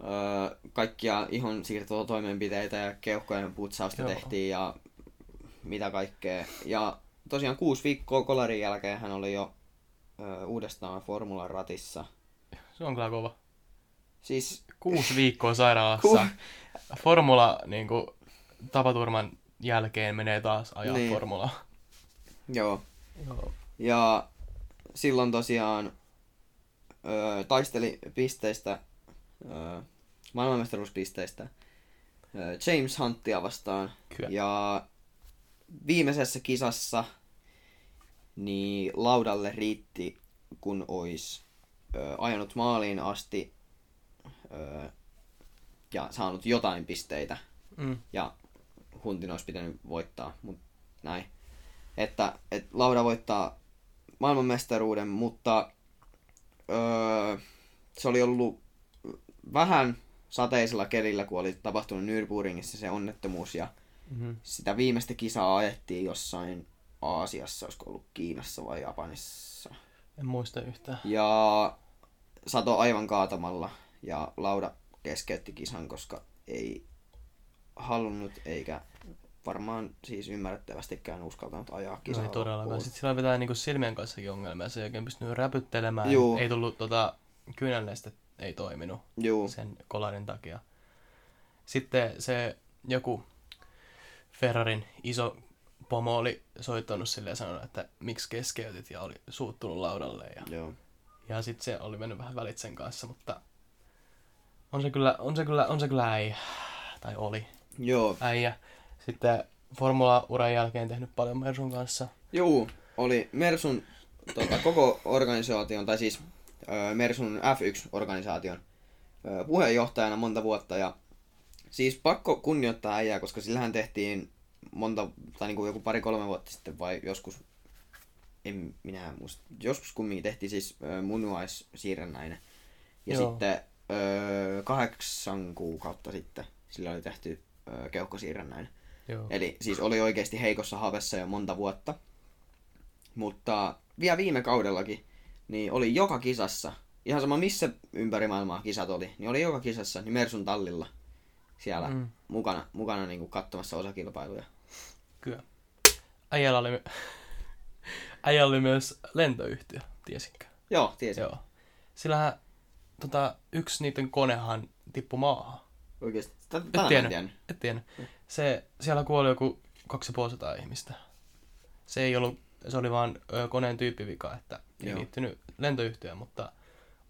öö, kaikkia ihon siirtotoimenpiteitä ja keuhkojen putsausta Joo. tehtiin ja mitä kaikkea. Ja tosiaan kuusi viikkoa kolarin jälkeen hän oli jo öö, uudestaan Formulan ratissa. Se on kyllä kova. Siis Kuusi viikkoa sairaalassa. Ku- Formula niinku, tapaturman jälkeen menee taas ajaa Niin. formulaa. joo, Joo. Ja silloin tosiaan öö, taisteli pisteistä, öö, maailmanmestaruuspisteistä öö, James Hunttia vastaan. Kyllä. Ja viimeisessä kisassa niin laudalle riitti, kun olisi öö, ajanut maaliin asti öö, ja saanut jotain pisteitä Mm. ja Huntin olisi pitänyt voittaa, mutta näin. Että, et Lauda voittaa maailmanmestaruuden, mutta öö, se oli ollut vähän sateisella kelillä, kun oli tapahtunut Nürburgringissa se onnettomuus ja Mm-hmm. sitä viimeistä kisaa ajettiin jossain Aasiassa, olisiko ollut Kiinassa vai Japanissa. En muista yhtään. Ja sato aivan kaatamalla ja Lauda keskeytti kisan, koska ei halunnut eikä varmaan siis ymmärrettävästikään uskaltanut ajaa No kisaa. ei todellakaan. Sitten sillä vetää niinku silmien kanssakin ongelmia. Se ei oikein pystynyt räpyttelemään. Juu. Ei tullut tota, kyynelleistä ei toiminut Juu, sen kolarin takia. Sitten se joku Ferrarin iso pomo oli soittanut sille ja sanonut, että miksi keskeytit ja oli suuttunut laudalle. Ja, joo. ja sitten se oli mennyt vähän välitsen kanssa, mutta on se kyllä, on se kyllä, on se kyllä äijä. Tai oli Joo, äijä. Sitten Formula-uran jälkeen tehnyt paljon Mersun kanssa. Juu, oli Mersun tota, koko organisaation, tai siis ö, Mersun F1-organisaation ö, puheenjohtajana monta vuotta. Ja siis pakko kunnioittaa äijää, koska sillähän tehtiin monta, tai niin kuin joku pari-kolme vuotta sitten vai joskus, en minä muista, joskus kumminkin tehtiin siis ö, munuaissiirrännäinen. Ja Joo. sitten kahdeksan kuukautta sitten sillä oli tehty ö, keuhkosiirrännäinen. Joo. Eli siis oli oikeasti heikossa havessa jo monta vuotta. Mutta vielä viime kaudellakin, niin oli joka kisassa, ihan sama missä ympäri maailmaa kisat oli, niin oli joka kisassa niin Mersun tallilla siellä Mm. mukana, mukana niin kuin katsomassa osakilpailuja. Kyllä. Äijällä oli, äijällä oli myös lentoyhtiö, tiesitkö? Joo, tiesin. Joo. Sillähän tota, yksi niiden konehan tippui maahan. Oikeesti. Tätä Et en tiennyt. tiennyt. Et tiennyt. Se, siellä kuoli joku 250 ihmistä. Se ei ollut, se oli vaan ö, koneen tyyppivika, että ei Joo. liittynyt lentoyhtiöön, mutta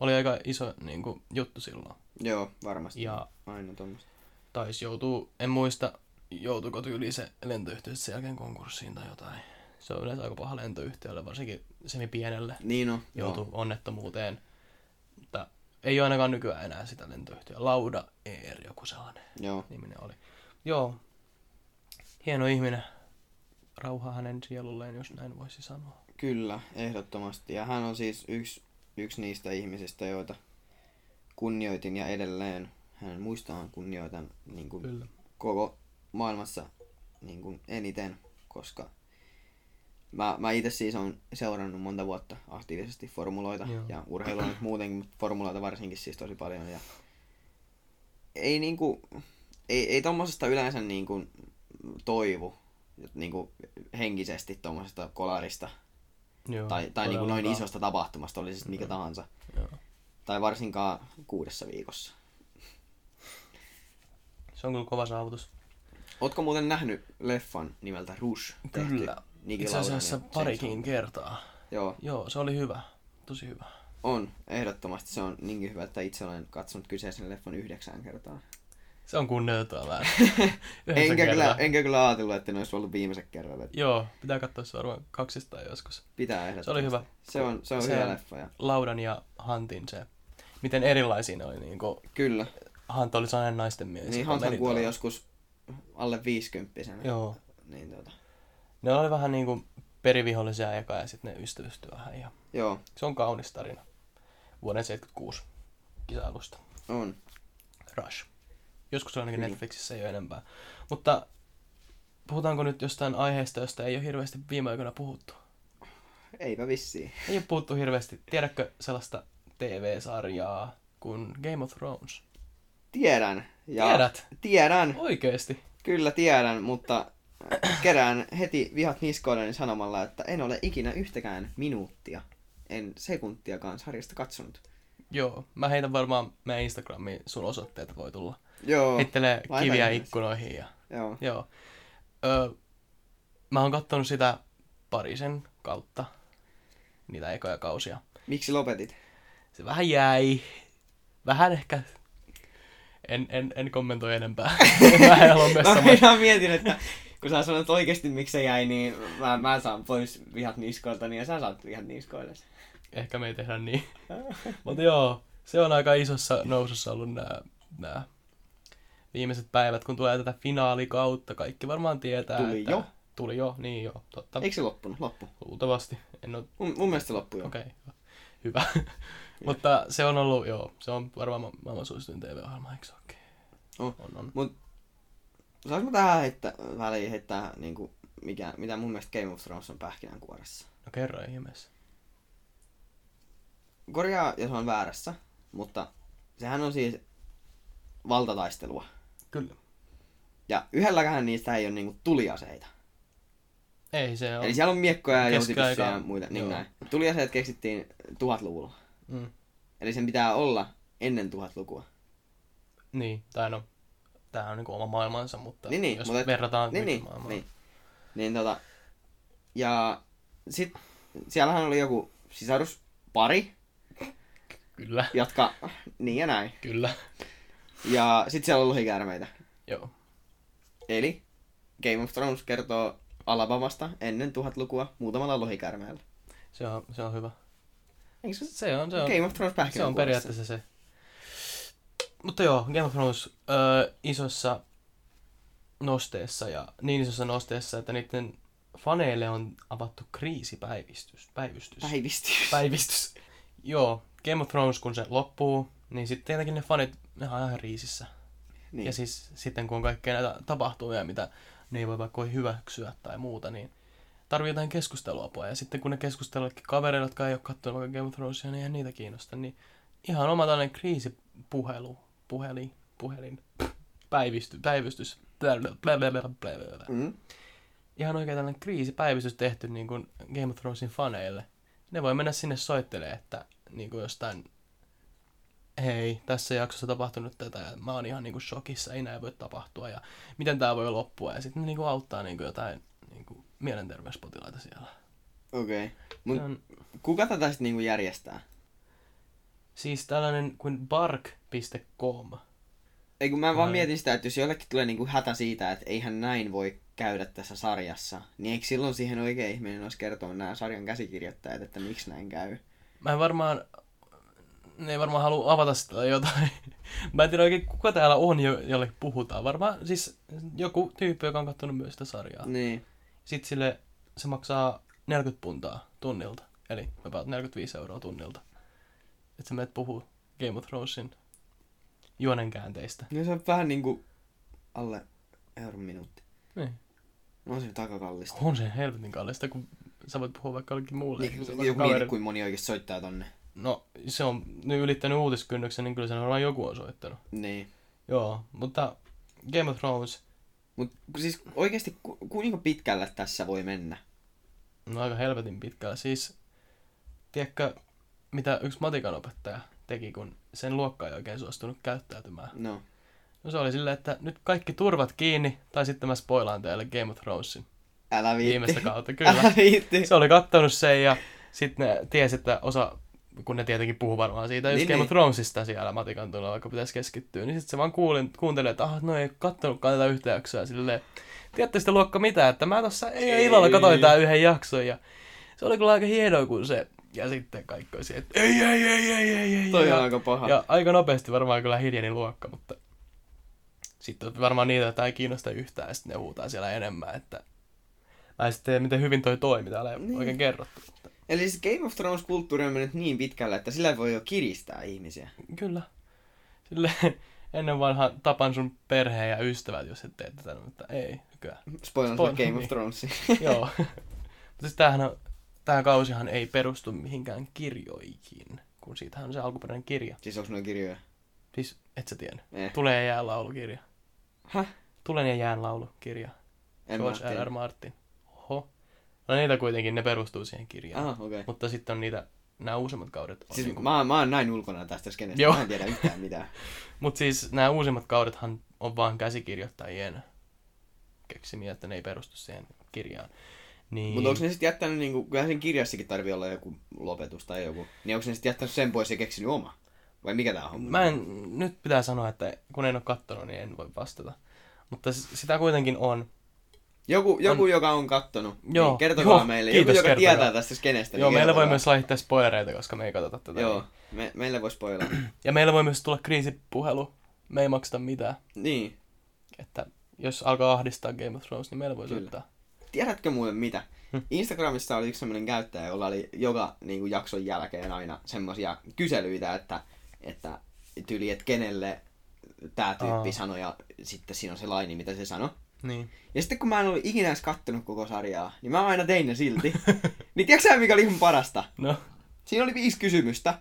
oli aika iso niin kuin, juttu silloin. Joo, varmasti. Ja Aina tuommoista. Taisi joutuu, en muista, joutuiko tyyliin se lentoyhtiö sen jälkeen konkurssiin tai jotain. Se on yleensä aika paha lentoyhtiölle, varsinkin semi pienelle. Niin on. Joutuu Joo. onnettomuuteen. Mutta ei ole ainakaan nykyään enää sitä lentoyhtiöä. Lauda Air, joku sellainen Joo. niminen oli. Joo, hieno ihminen. Rauha hänen sielulleen, jos näin voisi sanoa. Kyllä, ehdottomasti. Ja hän on siis yksi, yksi niistä ihmisistä, joita kunnioitin ja edelleen hänen muistaan kunnioitan niin kuin Kyllä. koko maailmassa niin kuin eniten, koska mä, mä itse siis on seurannut monta vuotta aktiivisesti formuloita Joo. ja urheilua nyt muutenkin, mutta formuloita varsinkin siis tosi paljon ja ei niinku, ei, ei tommosesta yleensä niinku toivu niinku henkisesti tommosesta kolarista Joo, tai, tai niinku noin todellakaan. isosta tapahtumasta, oli sitten mikä Joo. tahansa. Joo. Tai varsinkaan kuudessa viikossa. Se on kyllä kova saavutus. Ootko muuten nähnyt leffan nimeltä Rush? Kyllä. Itse asiassa parikin kertaa. Joo, Joo, se oli hyvä. Tosi hyvä. on. Ehdottomasti se on niinkin hyvä, että itse olen katsonut kyseisen leffan yhdeksän kertaa. Se on kunnioitettavaa vähän. Enkä kyllä, enkä kyllä ajatellut, että ne olisi ollut viimeiset kerrat. että Joo, pitää katsoa se varmaan kaksistaan joskus. Pitää ehdottomasti. Se oli hyvä. Se on, se on Se- hyvä leffa. Ja... Laudan ja Huntin se, miten erilaisia ne oli. Niin kuin, Kyllä. Hunt oli sellainen naisten mies. Niin meni kuoli tuolla. joskus alle viisikymppisenä. Joo. Niin, tota. Ne oli vähän niin kuin perivihollisia eka ja sitten ne ystävystyi vähän. Ja Joo, se on kaunis tarina. Vuoden 76 kisailusta. on. Rush. Joskus on ainakin Kyllä. Netflixissä, ei ole enempää. Mutta puhutaanko nyt jostain aiheesta, josta ei ole hirveästi viime aikoina puhuttu? Eipä vissiin. Ei ole puhuttu hirveästi. Tiedätkö sellaista TV-sarjaa kuin Game of Thrones? Tiedän. Ja Tiedät? Tiedän. Oikeesti? Kyllä tiedän, mutta kerään heti vihat niskoilleni sanomalla, että en ole ikinä yhtäkään minuuttia, en sekuntiakaan sarjasta katsonut. Joo. Mä heitän varmaan meidän Instagramiin sun osoitteet voi tulla. Joo, Heittelee kiviä ihmeessä. ikkunoihin ja joo. Joo. Öö, mä oon kattonut sitä parisen kautta, niitä ekoja kausia. Miksi lopetit? Se vähän jäi. Vähän ehkä... En, en, en kommentoi enempää. mä en halua Mä messaamaan. meinaan mietin, että kun sä sanot oikeesti miksi se jäi, niin mä, mä saan pois vihat niskoilta, niin ja sä saat vihat niskoille. Ehkä me ei tehdä niin. Mutta joo, se on aika isossa nousussa ollut nämä, nämä viimeiset päivät, kun tulee tätä finaalikautta. Kaikki varmaan tietää, Tuli että... jo? Tuli jo, niin joo, totta. Eikö se loppunut? Loppu. Luultavasti. En ole Mun, mun mielestä se loppui jo. Okei, okay, hyvä. Mutta se on ollut, joo, se on varmaan ma- maailman suosituin TV-ohjelma, eikö se ookin? On. On. Mut saanko mä tähän heittää, väliin heittää, niinku, mikä, mitä mun mielestä Game of Thrones on pähkinänkuoressa? No kerro ihmeessä. Korjaa, jos on väärässä, mutta sehän on siis valtataistelua. Kyllä. Ja yhdelläkään niistä ei ole niinku tuliaseita. Ei se on. Eli siellä on miekkoja ja joutipyssyjä ja muita. Niin joo. näin. Tuliaseet keksittiin tuhatluvulla. Mm. Eli sen pitää olla ennen tuhatlukua. Niin, tai no, tämähän on niinku oma maailmansa, mutta Niin, niin, jos mutta verrataan Niin, niin, nykymaailmaan. niin. Niin tota, ja sit siellähän oli joku sisaruspari, Kyllä, jotka, niin ja näin. kyllä. Ja sit siellä on lohikäärmeitä. Joo. Eli Game of Thrones kertoo Alabamasta ennen tuhatlukua muutamalla lohikäärmeellä. Se on, se on hyvä. Eikö se? Se on, se on, Game of Thrones se on periaatteessa se. Mutta joo, Game of Thrones öö, isossa nosteessa ja niin isossa nosteessa, että niiden faneille on avattu kriisipäivystys. Päivystys. Päivistys. päivistys. Joo, Game of Thrones kun se loppuu, niin sitten tietenkin ne fanit, ne on ihan riisissä. Niin. Ja siis sitten kun on kaikkea näitä tapahtumia, mitä ne ei voi vaikka hyväksyä tai muuta, niin tarvii jotain keskusteluapua. Ja sitten kun ne keskusteluvatkin kavereilla, jotka ei ole katsonut vaikka Game of Thronesia, niin eihän niitä kiinnosta. Niin ihan oma tällainen kriisipuhelu, puhelin, puhelin, päivistys, päivystys, blablabla. Mm. ihan oikein tällainen kriisipäivystys tehty niin kuin Game of Thronesin faneille. Ne voi mennä sinne soittelemaan, että niin kuin jostain, hei, tässä jaksossa tapahtunut tätä ja mä oon ihan niinku shokissa, ei näin voi tapahtua ja miten tää voi loppua ja sitten ne niinku auttaa niinku jotain niinku mielenterveyspotilaita siellä. Okei. Okay. Mut Se on kuka tätä sitten niinku järjestää? Siis tällainen kuin bark.com. Ei kun mä vaan mietin sitä, että jos jollekin tulee niinku hätä siitä, että eihän näin voi käydä tässä sarjassa, niin eikö silloin siihen oikein ihminen olisi kertoa nämä sarjan käsikirjoittajat, että miksi näin käy? Mä en varmaan, ne ei varmaan halua avata sitä tai jotain. Mä en tiedä oikein kuka täällä on, jo- jolle puhutaan. Varmaan siis joku tyyppi, joka on katsonut myös sitä sarjaa. Niin. Sitten sille se maksaa 40 puntaa tunnilta. Eli about 45 euroa tunnilta. Että sä menet puhuu Game of Thronesin juonen käänteistä. No se on vähän niinku alle euron minuutti. Niin. No on se nyt aika kallista. On se helvetin kallista, kun sä voit puhua vaikka jollekin muulle. Niin, joku mieti, kaverille. kuin moni oikeasti soittaa tonne. No, se on nyt ylittänyt uutiskynnyksen, niin kyllä se varmaan joku on soittanut. Niin. Joo, mutta Game of Thrones, Mut siis oikeasti ku, kuinka pitkälle tässä voi mennä? no aika helvetin pitkällä. Siis, tiedätkö, mitä yksi matikan opettaja teki, kun sen luokka ei oikein suostunut käyttäytymään? No. No se oli silleen, että nyt kaikki turvat kiinni, tai sitten mä spoilaan teille Game of Thronesin Älä viitti. viimeistä kautta. Älä Kyllä. viitti. Se oli kattonut sen ja sitten ne tiesi, että osa, kun ne tietenkin puhuu varmaan siitä, just Niin, Game niin. of Thronesista siellä matikan tunnilla, vaikka pitäisi keskittyä, niin sitten se vaan kuulin, kuuntelee, että ah, no ei kattonutkaan tätä yhtä jaksoa, ja silleen, tiedätte sitten luokka mitä, että mä tossa ei, Ei. illalla katsoin tää yhden jakson, ja se oli kyllä aika hienoa, kun se, ja sitten kaikki oli että ei, ei, ei, ei, ei, ei, Toi ja, on aika paha. ja aika nopeasti varmaan kyllä hiljeni luokka, mutta sitten on varmaan niitä, että ei kiinnosta yhtään, ja sitten ne huutaa siellä enemmän, että mä en sitten miten hyvin toi toimi, täällä ei Niin. oikein kerrottu. Mutta Eli siis Game of Thrones-kulttuuri on mennyt niin pitkälle, että sillä voi jo kiristää ihmisiä. kyllä. Sille ennen vanha tapan sun perheen ja ystävät, jos et tee tätä, mutta ei. Spoilan Spoil- Game of niin. Thrones. Joo. mutta siis tämähän on, tämä kausihan ei perustu mihinkään kirjoihin, kun siitähän on se alkuperäinen kirja. siis onko noin kirjoja? Siis, et sä tiennyt. Eh. Tulee ja jään laulukirja. Häh? Tulen ja jään laulukirja. En George mä R. R. tiedä. Martin. Oho. No niitä kuitenkin, ne perustuu siihen kirjaan. Aha, okei. Okay. Mutta sitten on niitä, nämä uusimmat kaudet. On Siis niinku, mä, mä oon näin ulkona tästä skenestä. Joo. Mä en tiedä yhtään mitään. Mutta siis nämä uusimmat kaudethan on vaan käsikirjoittajien keksimiä, että ne ei perustu siihen kirjaan. Niin, Mutta onko ne sitten jättänyt, niinku, kyllähän sen kirjassakin tarvii olla joku lopetus tai joku. Niin onko ne sitten jättänyt sen pois ja keksinyt oma? Vai mikä tää on? Mä en, nyt pitää sanoa, että kun en ole kattonut, niin en voi vastata. Mutta sitä kuitenkin on. Joku, joku joka on kattonut. Joo, niin kertokaa joo, meille. kiitos, joku, joka kertokaa. tietää tästä skenestä. Joo, niin meillä voi myös laittaa spoilereita, koska me ei katsota tätä. Joo, me, meille voi spoilaa. Ja meillä voi myös tulla kriisipuhelu. Me ei makseta mitään. niin. Että jos alkaa ahdistaa Game of Thrones, niin meillä voi Kyllä. soittaa. Tiedätkö muuten mitä? Hm. Instagramissa oli yksi semmoinen käyttäjä, jolla oli joka niin kuin, jakson jälkeen aina semmoisia kyselyitä, että, että tyli, että kenelle tämä tyyppi Aa. sanoi ja sitten siinä on se laini, mitä se sanoi. Niin. Ja sitten kun mä en ollut ikinä edes kattonut koko sarjaa, niin mä aina tein ne silti. niin tiedätkö mikä oli ihan parasta? No, Siinä oli viisi kysymystä.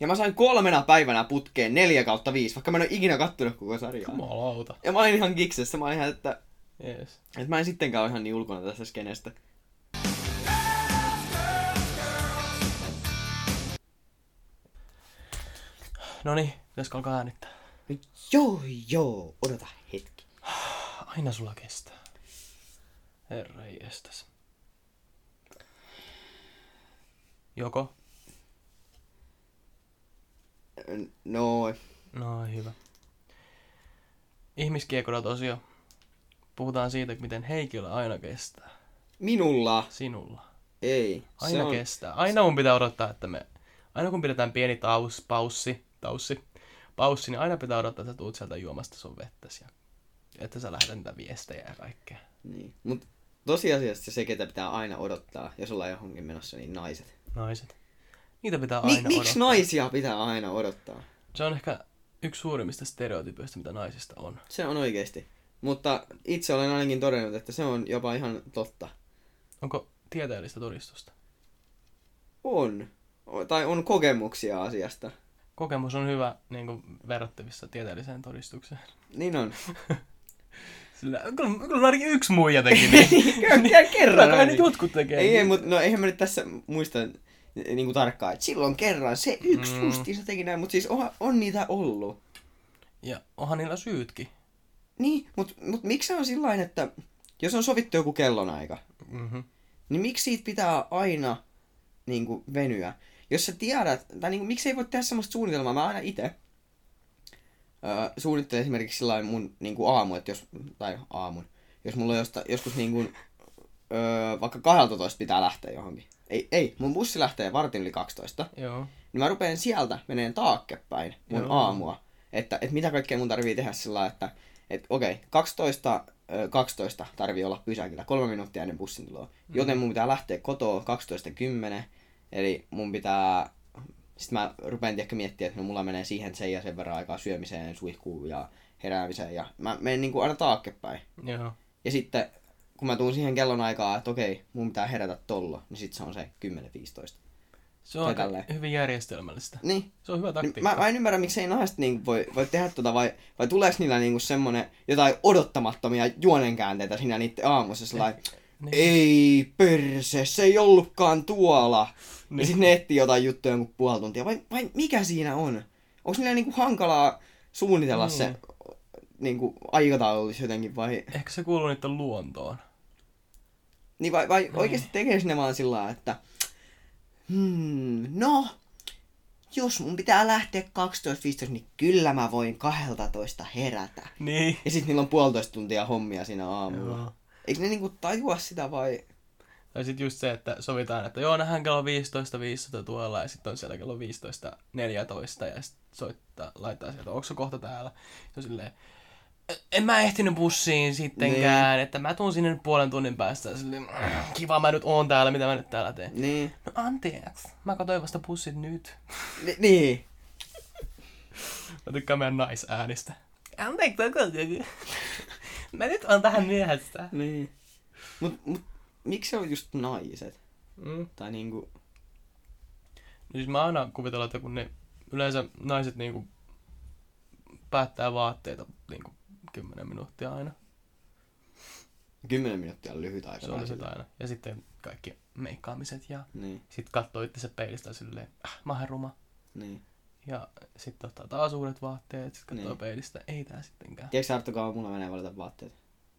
Ja mä sain kolmena päivänä putkeen neljä kautta viisi, vaikka mä en ole ikinä kattonut koko sarjaa. jumalauta. Ja mä olin ihan kiksessä, mä olin ihan, että, Jees. että mä en sittenkään ole ihan niin ulkona tästä skenestä. No niin, pitäisikö alkaa äänittää? No, joo, joo, odota hetki. Aina sulla kestää. Herra jestas. Joko? No, No hyvä. Ihmiskiekorat osio. Puhutaan siitä, miten Heikillä aina kestää. minulla Sinulla. ei. Aina se on, kestää. Aina mun pitää odottaa, että me... Aina kun pidetään pieni taus, paussi, taussi, paussi, niin aina pitää odottaa, että sä tuut sieltä juomasta sun vettäsi ja että sä lähetät niitä viestejä ja kaikkea. Niin. Mut tosiasiassa se, ketä pitää aina odottaa, jos ollaan johonkin menossa, niin naiset. Naiset. Niitä pitää aina miksi odottaa. naisia pitää aina odottaa? Se on ehkä yksi suurimmista stereotypioista, mitä naisista on. Se on oikeesti. Mutta itse olen ainakin todennut, että se on jopa ihan totta. Onko tieteellistä todistusta? On. O- Tai on kokemuksia asiasta. Kokemus on hyvä niin kuin, verrattavissa tieteelliseen todistukseen. Niin on. Sillä, kyllä, kyllä ainakin yksi muija teki niin. Kerran Kyllä kai nyt jotkut tekee. Ei, ei, mutta no eihän mä nyt tässä muista niin kuin tarkkaan, että silloin kerran se yksi mm. justiinsa teki näin, mutta siis on, on niitä ollut. Ja onhan niillä syytkin. Niin, mutta mut miksi se on sillä että jos on sovittu joku kellonaika, Mhm. niin miksi siitä pitää aina niin kuin, venyä? Jos sä tiedät, tai niin kuin, miksi ei voi tehdä semmoista suunnitelmaa, mä aina itse öö, suunnittelen esimerkiksi sillä mun niin kuin aamu, että jos, tai aamun, jos mulla on josta, joskus niin kuin, öö, vaikka 12 pitää lähteä johonkin. Ei, ei, mun bussi lähtee vartin yli 12, Joo. niin mä rupean sieltä meneen taakkepäin mun Joo. Aamua. Että, että mitä kaikkea mun tarvii tehdä sillä lailla, että et, okei, 12, ö, 12 tarvii olla pysäkillä, kolme minuuttia ennen bussin tuloa. Mm. Joten mun pitää lähteä kotoa 12.10, eli mun pitää... Sitten mä rupean ehkä miettimään, että no mulla menee siihen sen ja sen verran aikaa syömiseen, suihkuun ja heräämiseen. Ja mä menen niin kuin aina taakkepäin. Joo. Ja sitten kun mä tuun siihen kellon aikaa, että okei, mun pitää herätä tollo, niin sit se on se 10-15. Se on aika hyvin järjestelmällistä. Niin, Se on hyvä niin taktiikka. mä, mä en ymmärrä, miksei naiset niin voi, voi tehdä tota, vai, vai tuleeko niillä niin semmonen jotain odottamattomia juonenkäänteitä siinä niiden aamussa, sellainen, Niin. ei perse, se ei ollutkaan tuolla. Niin. Ja sitten ne etsii jotain juttuja jonkun puoli tuntia, vai, vai mikä siinä on? Onko niillä niinku hankalaa suunnitella Niin. se niinku aikataulutus jotenkin, vai, Ehkä se kuuluu niiden luontoon. niin vai, vai oikeasti tekee ne vaan sillä että hmm, no, jos mun pitää lähteä 12.15, niin kyllä mä voin 12 herätä. Niin. Ja sitten niillä on puolitoista tuntia hommia siinä aamulla. Joo. Eikö ne niinku tajua sitä vai? Tai sitten just se, että sovitaan, että joo, nähdään kello 15.15 tuolla ja sitten on siellä kello 15.14 ja sitten soittaa, laittaa sieltä, onko se kohta täällä? Ja silleen, "E- en mä ehtinyt bussiin sittenkään, että mä tuun sinne puolen tunnin päästä. Silleen, "Mm, kiva mä nyt oon täällä, mitä mä nyt täällä teen. Niin. No anteeksi, mä katsoin vasta bussit nyt. Ni- niin. Mä tykkään meidän naisäänistä. Anteeksi, mä nyt on tähän myöhässä. Niin. Mut, mut miksi se on just naiset? Mm. Tai niinku... No siis mä aina kuvitellaan, että kun ne yleensä naiset niinku päättää vaatteita niinku 10 minuuttia aina. 10 minuuttia on lyhyt aika. Se oli sitä aina. Ja sitten kaikki meikkaamiset ja Niin, sit katsoo itse peilistä silleen, äh, mä oon ruma. niin. Ja sitten ottaa taas uudet vaatteet, sit katsoo Niin. peilistä, ei tää sittenkään. Tiedätkö sä, Arttu, kauan mulla menee valita vaatteet?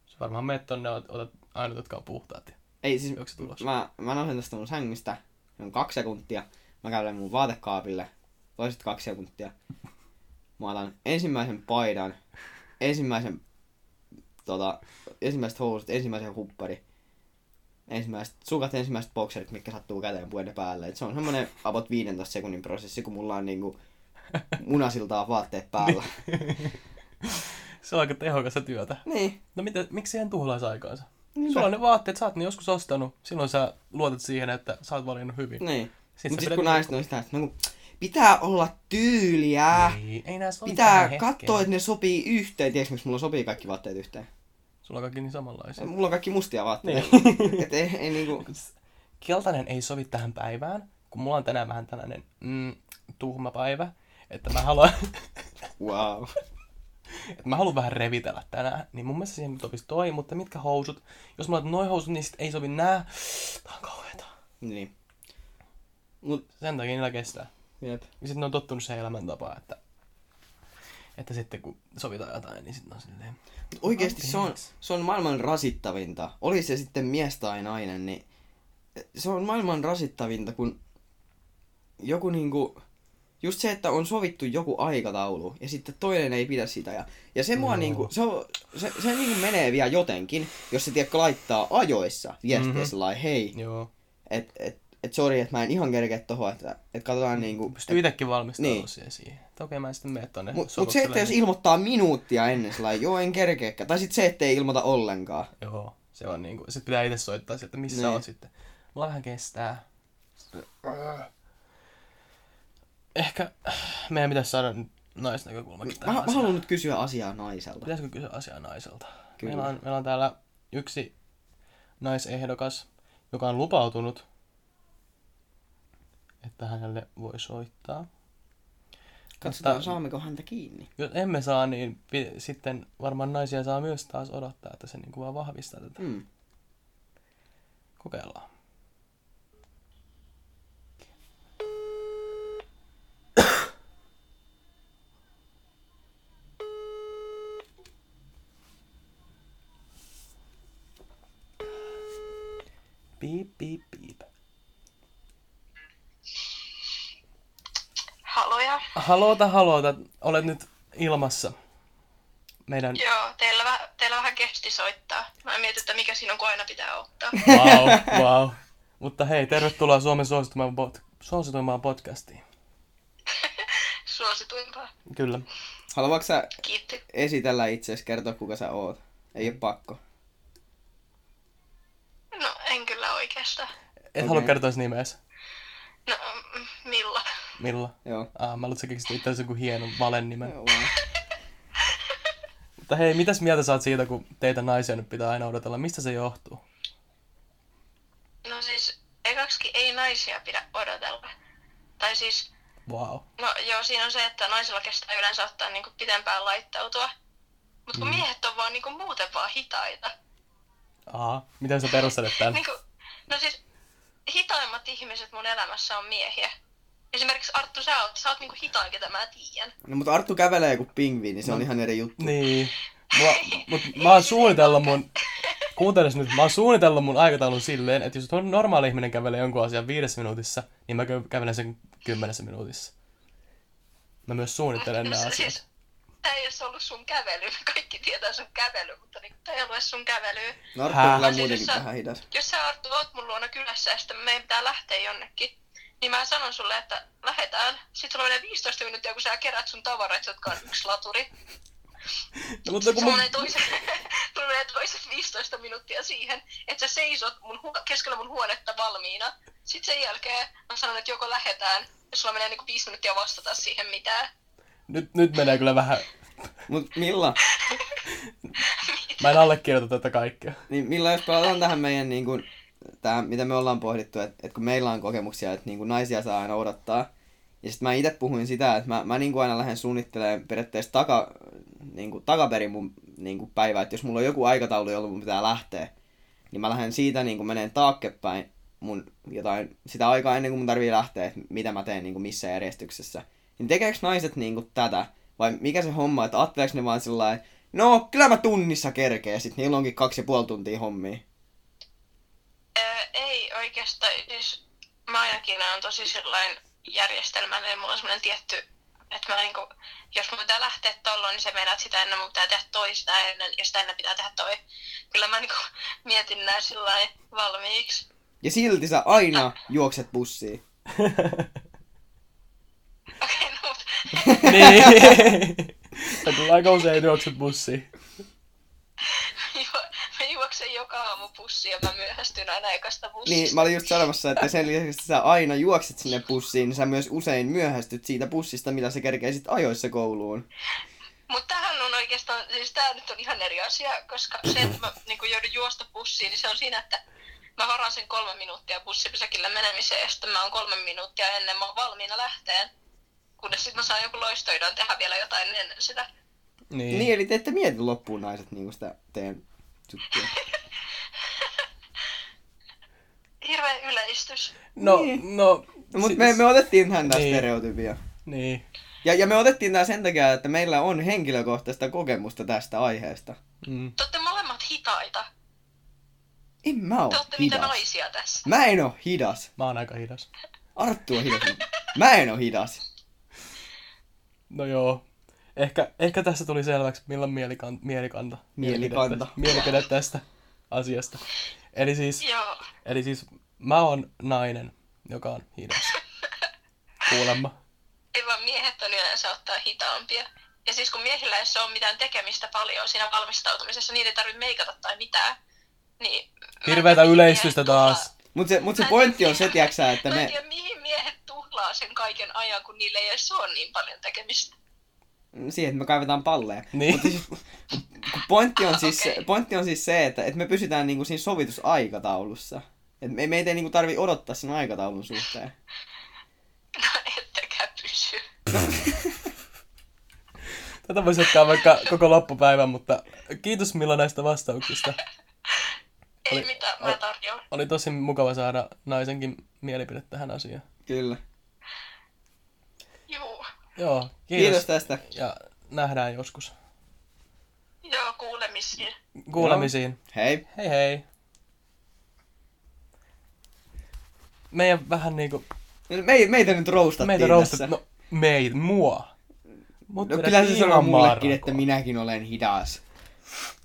Se varmaan meet tonne, ot- otat ainut, jotka on puhtaat. Ei siis, mä, mä nousen tästä mun sängystä, on kaksi sekuntia. Mä kävelen mun vaatekaapille, toiset kaksi sekuntia. Mä otan ensimmäisen paidan, ensimmäisen, tota, ensimmäiset housut, ensimmäisen huppari, ensimmäiset sukat, ensimmäiset bokserit, mitkä sattuu käteen puen ne päälle. Et se on semmonen about 15 sekunnin prosessi, kun mulla on niinku munasiltaan vaatteet päällä. Se on aika tehokasta työtä. niin. No mitä, miksi siihen tuhlaisi aikaansa? Niinpä. Sulla on ne vaatteet, sä oot ne joskus ostanut. Silloin sä luotat siihen, että sä oot valinnut hyvin. Niin. Sit Mut sit kun niinku- naiset on sitä, että no, pitää olla tyyliä. Ei, ei nää sovi Pitää katsoa, että ne sopii yhteen. Tiedätkö, miksi mulla sopii kaikki vaatteet yhteen? Sulla on kaikki niin samanlaisia. Mulla on kaikki mustia vaatteita. Niin. Et ei, ei niinku... Keltainen ei sovi tähän päivään, kun mulla on tänään vähän tällainen mm, tuhma päivä. Että mä haluan, Wow. että mä haluan vähän revitellä tänään. Niin mun mielestä siihen sopisi toi, mutta mitkä housut? Jos mä laitan noi housut, niin sit ei sovi nää. Tää on kauheeta. Niin. Mut, Sen takia niillä kestää. Jep. Ja sitten ne on tottunut siihen elämäntapaan, että, että sitten kun sovitaan jotain, niin sitten on silleen... Mut oikeesti se on, se on maailman rasittavinta. Oli se sitten mies tai nainen, niin se on maailman rasittavinta, kun joku niinku... Just se, että on sovittu joku aikataulu ja sitten toinen ei pidä sitä. Ja, ja se mua Joo. niinku, se, se, se niinku menee vielä jotenkin, jos se tiedätkö laittaa ajoissa viestiä Mhm. mm-hmm. sellainen, hei, Joo. et, et, et sori, että mä en ihan kerkeä tohon, että et katsotaan niinku... Pystyy itsekin valmistautumaan Niin. siihen siihen. Että okei, mä en sitten mene tonne Mut, mut se, että jos niin- ilmoittaa minuuttia ennen sellainen, joo en kerkeäkään. Tai sitten se, että ei ilmoita ollenkaan. Joo, se on niinku... Sitten pitää itse soittaa sieltä, missä Niin. oot sitten. Mulla vähän kestää. Ehkä meidän pitäisi saada naisnäkökulmakin Mä, tähän mä asiaan. haluan nyt kysyä asiaa naiselta. Pitäisikö kysyä asiaa naiselta? Kyllä. Meillä on, meillä on täällä yksi naisehdokas, joka on lupautunut, että hänelle voi soittaa. Katsotaan, Mutta- saammeko häntä kiinni. Jos emme saa, niin pi- sitten varmaan naisia saa myös taas odottaa, että se niinku vaan vahvistaa tätä. Mm. Kokeillaan. Haloja. Haloota, haloota. Olet nyt ilmassa. Meidän... Joo, teillä, väh- teillä vähän kesti soittaa. Mä mietin, että mikä siinä on, kun aina pitää ottaa. Wow, wow. Mutta hei, tervetuloa Suomen suosituimaan, pod- suosituimaan podcastiin. Suosituimpaa. Kyllä. Haluatko sä Kiitti. esitellä itseäsi, kertoa kuka sä oot? Ei ole pakko. No, en kyllä oikeastaan. Et Okei. halua kertoa edes nimeäsi. No, mm, Milla. Milla? Joo. Ah, mä luulen, että sä keksit itse joku hienon valen nimen. Joo. Mutta hei, mitäs mieltä saat siitä, kun teitä naisia nyt pitää aina odotella? Mistä se johtuu? No siis, ekaksikin ei naisia pidä odotella. Tai siis, Wow. no joo, siinä on se, että naisilla kestää yleensä ottaa niinku pitempään laittautua. Mutta kun Mm. miehet on vaan niinku muuten vaan hitaita. Aha, miten sä perustelet tän? Niinku, no siis, hitaimmat ihmiset mun elämässä on miehiä. Esimerkiksi Arttu, sä oot, sä oot niinku hitain, ketä mä tiedän. No mutta Arttu kävelee kuin pingviini, se on ihan eri juttu. Niin. Mua, mut mä oon suunnitellut mun... Kuunteles nyt, mä oon suunnitellut mun aikataulun silleen, että jos normaali ihminen kävelee jonkun asian viidessä minuutissa, niin mä kä- kävelen sen kymmenessä minuutissa. Mä myös suunnittelen ne No, asiat. siis, tää ei edes ollut sun kävely. Kaikki tietää sun kävely, mutta niinku, tää ei edes sun kävelyä. No Arttu on Siis muutenkin jos sä- vähän hidas. Jos sä Arttu oot mun luona kylässä ja sitten meidän pitää lähteä jonnekin, niin mä sanon sulle, että lähetään. Sitten sulla menee 15 minuuttia, kun sä kerät sun tavarat, jotka on yksi laturi. No, mutta kun Sulla mun... menee, toiset, sulla menee toiset 15 minuuttia siihen, että sä seisot mun hu- keskellä mun huonetta valmiina. Sitten sen jälkeen mä sanon, että joko lähetään, ja sulla menee niinku 5 minuuttia vastata siihen mitään. Nyt, nyt menee kyllä vähän... Mut Milla, Mä en allekirjoita tätä kaikkea. niin Milla, jos palataan tähän meidän niin kuin, tää, mitä me ollaan pohdittu, että, että kun meillä on kokemuksia, että niin kuin naisia saa aina odottaa. Ja sitten mä itse puhuin sitä, että mä, mä niin kuin aina lähden suunnittelemaan periaatteessa taka, niin kuin, takaperin mun niin kuin päivää. Että jos mulla on joku aikataulu, jolloin mun pitää lähteä, niin mä lähden siitä niin kuin meneen taaksepäin mun jotain, sitä aikaa ennen kuin mun tarvii lähteä, että mitä mä teen niin kuin missä järjestyksessä. Niin tekeekö naiset niin kuin tätä? Vai mikä se homma, että ajatteleeko ne vaan sillä no kyllä mä tunnissa kerkeen, sit niillä onkin kaksi ja puoli tuntia hommia. Öö, ei oikeastaan, siis mä ainakin on tosi sellainen järjestelmällinen, mulla on semmoinen tietty, että mä niinku, jos mun pitää lähteä tolloin, niin se meinaa, että sitä ennen mun pitää tehdä toi, sitä ennen, ja sitä ennen pitää tehdä toi. Kyllä mä niinku mietin nää sillä valmiiksi. Ja silti sä aina juokset bussiin. Okei, no mut, niin. Sä kyllä aika usein juokset bussiin. Juoksen joka aamu bussiin ja mä myöhästyn aina ekasta bussista. Niin, mä olin just sanomassa, että sen lisäksi, että sä aina juokset sinne bussiin, niin sä myös usein myöhästyt siitä bussista, mitä sä kerkeisit ajoissa kouluun. Mutta tämähän on oikeastaan, siis tää nyt on ihan eri asia, koska se, että mä niin joudun juosta bussiin, niin se on siinä, että mä varaan sen kolme minuuttia bussipysäkille menemiseen ja sitten mä oon kolme minuuttia ennen mä oon valmiina lähteen. Kunnes sitten mä saan joku loistoidon tehdä vielä jotain ennen sitä. Niin. Niin, eli te ette mieti loppuun naiset niin sitä teidän juttua. Hirveä yleistys. No, Niin. no... No, mutta siis- me, me otettiin tähän tästä Niin. stereotypia. Niin. Ja, ja me otettiin tää sen takia, että meillä on henkilökohtaista kokemusta tästä aiheesta. Mm. Te olette molemmat hitaita. En mä Te oo olette niitä hidas. naisia tässä. Mä en oo hidas. Mä oon aika hidas. Arttu on hidas. Mä en oo hidas. No joo. Ehkä, ehkä tässä tuli selväksi, milloin mielikanta, mielikanta, Mielikanta. mielipide, tästä asiasta. Eli siis, Joo. eli siis mä oon nainen, joka on hidas. Kuulemma. Ei vaan miehet on yleensä ottaa hitaampia. Ja siis kun miehillä ei ole mitään tekemistä paljon siinä valmistautumisessa, niin ei tarvitse meikata tai mitään. Niin, Hirveätä tiedä, mihin yleistystä tuhlaa- taas. Mut se, mut se pointti on se, tiiäksä, että Mä en me... tiedä, mihin miehet tuhlaa sen kaiken ajan, kun niille ei edes ole niin paljon tekemistä. Siihen, että me kaivetaan palleja. Niin. Mutta siis, pointti, on siis, Okei. pointti on siis se, että, että me pysytään niinku siinä sovitusaikataulussa. Et me, meitä ei niinku tarvi odottaa sen aikataulun suhteen. No ettekä pysy. Tätä voisi jatkaa vaikka koko loppupäivän, mutta kiitos Milla näistä vastauksista. Ei Oli- mitään, mä tarjoan. Oli tosi mukava saada naisenkin mielipide tähän asiaan. Kyllä. Juu. Joo, Kiitos, kiitos. Tästä. Ja nähdään joskus. Joo, kuulemisiin. Kuulemisiin. Hei. Hei hei. meidän vähän niinku, Me, meitä nyt roustattiin meitä tässä. roustat, no meitä, mua. Mut No kyllä se sanoo mullekin, että minäkin olen hidas.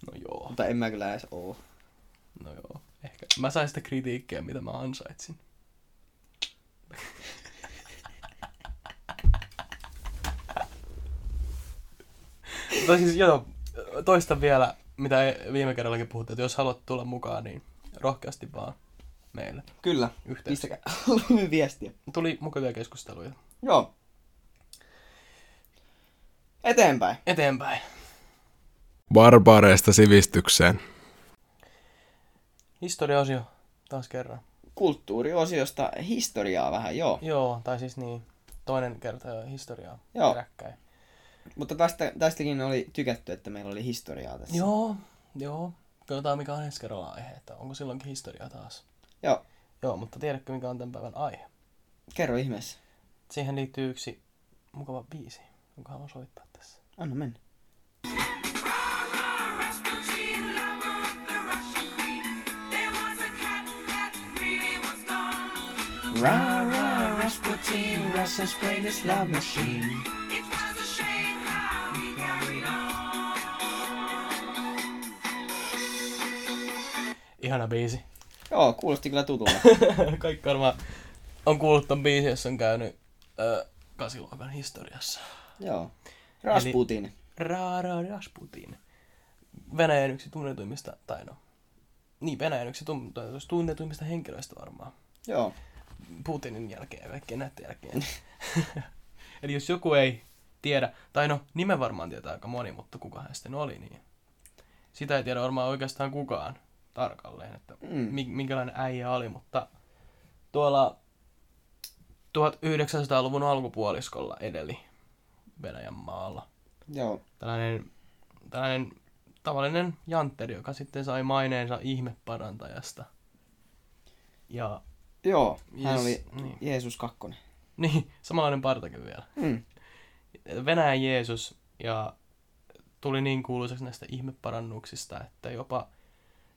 No joo, Mutta en mä kyllä edes oo. no joo. Ehkä mä sain sitä kritiikkiä, mitä mä ansaitsin. Mutta siis joo, toista vielä, mitä viime kerrallakin puhuttiin, että jos haluat tulla mukaan, niin rohkeasti vaan meille Kyllä. yhteyttä. Pistäkää viestiä. Tuli mukavia keskusteluja. Joo. Eteenpäin. Eteenpäin. Barbaareista sivistykseen. Historiaosio taas kerran. Kulttuuriosiosta historiaa vähän, joo. Joo, tai siis niin, toinen kerta jo historiaa Joo. peräkkäin. Mutta tästä, tästäkin oli tykätty, että meillä oli historiaa tässä. Joo, joo. Katsotaan mikä on ensi kerralla aihe, että onko silloinkin historiaa taas. Joo. Joo, mutta tiedätkö mikä on tämän päivän aihe? Kerro ihmeessä. Siihen liittyy yksi mukava biisi, jonka haluan soittaa tässä. Anna mennä. Ra, ra, Rasputin, Russia's greatest love machine. Ihana biisi. Joo, kuulosti kyllä tutulta. Kaikki varmaan on kuullut ton biisin, jos on käynyt ö, kasiluokan historiassa. Joo. Rasputin. Rara Rasputin. Venäjän yksi tunnetuimmista, tai no, niin Venäjän yksi tunnetuimmista, tunnetuimmista henkilöistä varmaan. Joo. Putinin jälkeen ja kaikkien näiden jälkeen. Eli jos joku ei tiedä, tai no nimen varmaan tietää aika moni, mutta kuka hän sitten oli, niin sitä ei tiedä varmaan oikeastaan kukaan tarkalleen, että Mm. mi- minkälainen äijä oli, mutta tuolla 1900-luvun alkupuoliskolla edeli Venäjän maalla. Joo. Tällainen, tällainen tavallinen jantteri, joka sitten sai maineensa ihmeparantajasta. Ja Joo. Hän Yes, oli niin. Jeesus kakkonen. niin, samanlainen partakin vielä. Mm. Venäjän Jeesus ja tuli niin kuuluisaksi näistä ihmeparannuksista, että jopa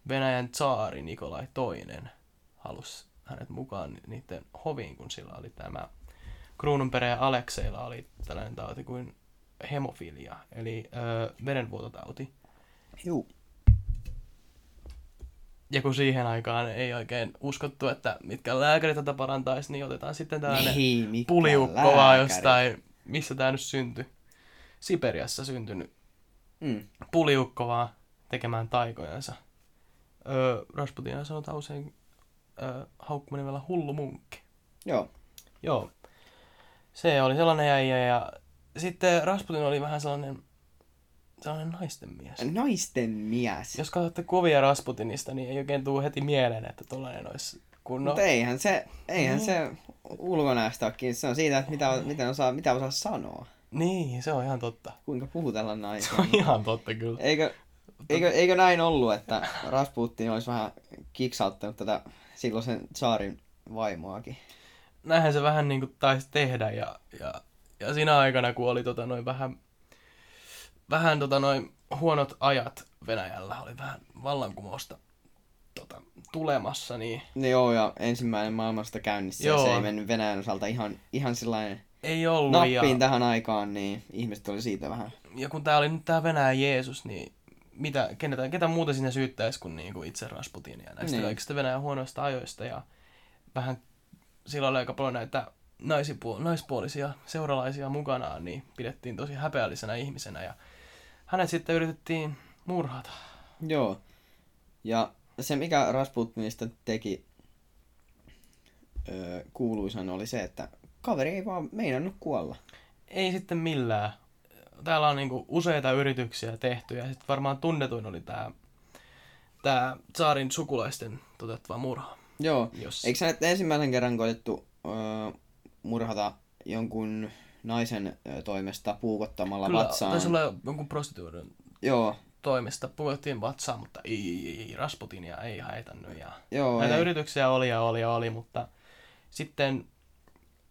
Venäjän tsaari Nikolai II halusi hänet mukaan niiden hoviin, kun sillä oli tämä kruununperä Alekseilla oli tällainen tauti kuin hemofilia, eli ö, verenvuototauti. Juu. Ja kun siihen aikaan ei oikein uskottu, että mitkä lääkärit tätä parantaisi, niin otetaan sitten tällainen mikä puliukko vaan jostain, missä tämä nyt syntyi. Siperiassa syntynyt Mm. puliukko vaan tekemään taikojansa. Öö, Rasputina sanotaan usein öö, haukkumanimellä hullu munkki. Joo. Joo. Se oli sellainen äijä ja sitten Rasputin oli vähän sellainen, sellainen naisten mies. Naisten mies. Jos katsotte kuvia Rasputinista, niin ei oikein tule heti mieleen, että tollainen olisi kunnon... Mutta eihän se, eihän Niin. se ulkonäöstä ole. Se on siitä, että mitä, miten osaa, mitä osaa sanoa. Niin, se on ihan totta. Kuinka puhutella Se naisia. on ihan totta kyllä. Eikö, eikö, eikö näin ollut, että Rasputin olisi vähän kiksauttanut tätä silloisen saarin vaimoakin? näinhän se vähän niin kuin taisi tehdä ja, ja, ja siinä aikana, kun oli tota noin vähän, vähän tota noin huonot ajat Venäjällä, oli vähän vallankumousta tota, tulemassa, niin No joo, ja ensimmäinen maailmasta käynnissä. Joo. Ja se ei mennyt Venäjän osalta ihan, ihan sellainen ei ollut. nappiin Ja, tähän aikaan, niin ihmiset oli siitä vähän. ja kun tää oli nyt tää Venäjän Jeesus, niin mitä, kenetä, ketä muuta sinne syyttäisi kuin, niin kuin itse Rasputinia näistä niin. kaikista Venäjän huonoista ajoista ja vähän sillä oli aika paljon näitä naisipuol- naispuolisia seuralaisia mukanaan, niin pidettiin tosi häpeällisenä ihmisenä ja hänet sitten yritettiin murhata. Joo. Ja se, mikä Rasputinista teki öö, kuuluisan, oli se, että kaveri ei vaan meinannut kuolla. Ei sitten millään. Täällä on niinku useita yrityksiä tehty ja sitten varmaan tunnetuin oli tämä tää tsaarin sukulaisten toteuttava murha. Joo. Jos... Eikö sä ensimmäisen kerran koitettu öö, murhata jonkun naisen toimesta puukottamalla Kyllä, vatsaan? taisi olla jonkun prostituoidun Joo, toimesta puhuttiin vatsaan, mutta ei, ei, ei Rasputinia ei haitannut. Ja joo, näitä ei. yrityksiä oli ja oli ja oli, mutta sitten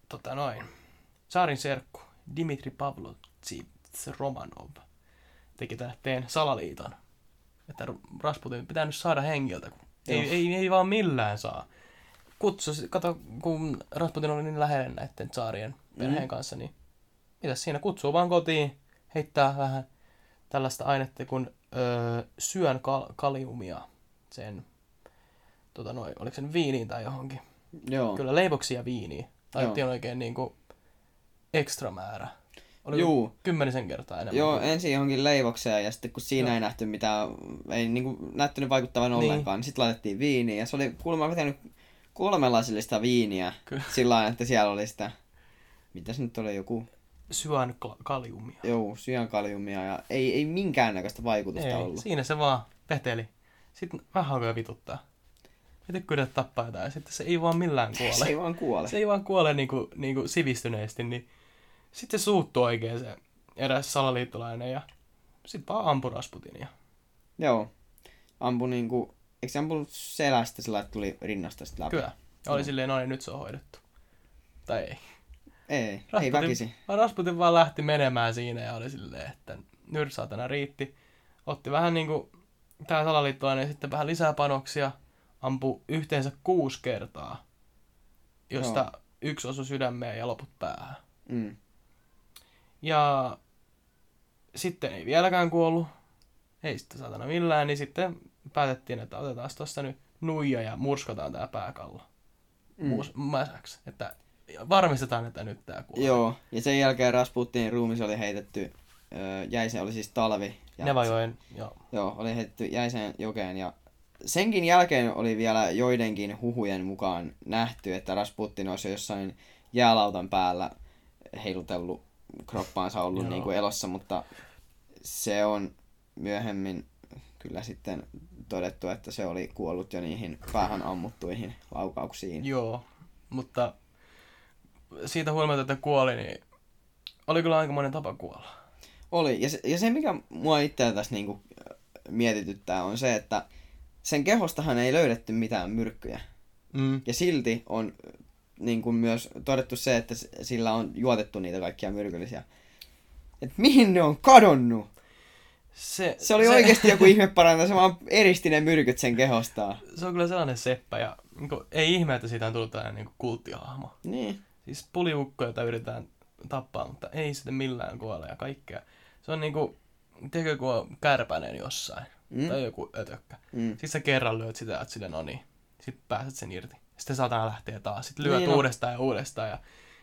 tota noin, saarin serkku Dimitri Pavlovitsits Romanov teki tähteen salaliiton, että Rasputin pitää nyt saada hengiltä, kun ei, ei, ei, vaan millään saa. kutsus, kato, kun Rasputin oli niin lähellä näiden tsaarien perheen Mm. kanssa, niin mitäs siinä kutsuu vaan kotiin, heittää vähän tällaista ainetta kuin öö, syön kal- kaliumia sen, tota noin, oliko se nyt viiniin tai johonkin. Joo. Kyllä leivoksia viiniä. Laitettiin oikein niinku ekstra määrä. Oli Juu. kymmenisen kertaa enemmän. Joo, kuin- ensin johonkin leivokseen ja sitten kun siinä Joo. ei nähty mitään, ei niinku näyttänyt vaikuttavan Niin. ollenkaan, niin sitten laitettiin viiniä ja se oli kuulemma vetänyt kolme lasillista viiniä Kyllä. sillä lailla, että siellä oli sitä, mitä se nyt oli, joku, Syön kal- kaliumia. joo, syankaliumia ja ei, ei minkäännäköistä vaikutusta Ei, ollut. siinä se vaan veteli. Sitten vähän alkoi vituttaa. Miten kyllä tappaa jotain, sitten se ei vaan millään kuole. Se ei vaan kuole. se ei vaan kuole niinku, niinku sivistyneesti, niin sitten se suuttuu oikein se eräs salaliittolainen ja sitten vaan ampui Rasputinia. Joo. Ampu niinku, eikö se ampunut selästä sillä, että tuli rinnasta sitten läpi? Kyllä. Ja oli Joo. silleen, no niin, nyt se on hoidettu. Tai ei. Ei, ei Rasputin- väkisi. Vaan Rasputin vaan lähti menemään siinä ja oli silleen, että nyt saatana riitti. Otti vähän niinku tää salaliittolainen sitten vähän lisää panoksia. Ampu yhteensä kuusi kertaa. Josta Joo. yksi osui sydämeen ja loput päähän. Mm. Ja sitten ei vieläkään kuollut. Ei sitten saatana millään, niin sitten päätettiin, että otetaan tosta nyt nuija ja murskataan tää pääkallo. Mm. Mäsäksi. Että varmistetaan, että nyt tää kuolee. Joo, ja sen jälkeen Rasputinin ruumis oli heitetty, öö, jäisen oli siis talvi. Ja Nevajoen, joo. Joo, oli heitetty jäiseen jokeen ja senkin jälkeen oli vielä joidenkin huhujen mukaan nähty, että Rasputin olisi jossain jäälautan päällä heilutellut kroppaansa ollut niin kuin elossa, mutta se on myöhemmin kyllä sitten todettu, että se oli kuollut jo niihin päähän ammuttuihin laukauksiin. Joo, mutta siitä huolimatta, että kuoli, niin oli kyllä aikamoinen tapa kuolla. Oli, ja se, ja se mikä mua itseä tässä niinku mietityttää on se, että sen kehostahan ei löydetty mitään myrkkyjä. Mm. Ja silti on niin kuin myös todettu se, että sillä on juotettu niitä kaikkia myrkyllisiä. Et mihin ne on kadonnut? Se, Se oli se... oikeasti joku ihme parantaa, se vaan eristi ne myrkyt sen kehostaan. Se on kyllä sellainen seppä, ja niin kuin, ei ihme, että siitä on tullut tällainen niin kuin kulttihahmo. Niin. Siis puliukko, jota yritetään tappaa, mutta ei sitten millään kuole ja kaikkea. Se on niinku, tiedätkö, kun on kärpänen jossain, Mm. mm. tai joku ötökkä. Mm. Sitten sä kerran lyöt sitä, että sille no niin. Sitten pääset sen irti. Sitten saatana lähtee taas. Sitten lyöt Niin uudestaan ja uudestaan. Ja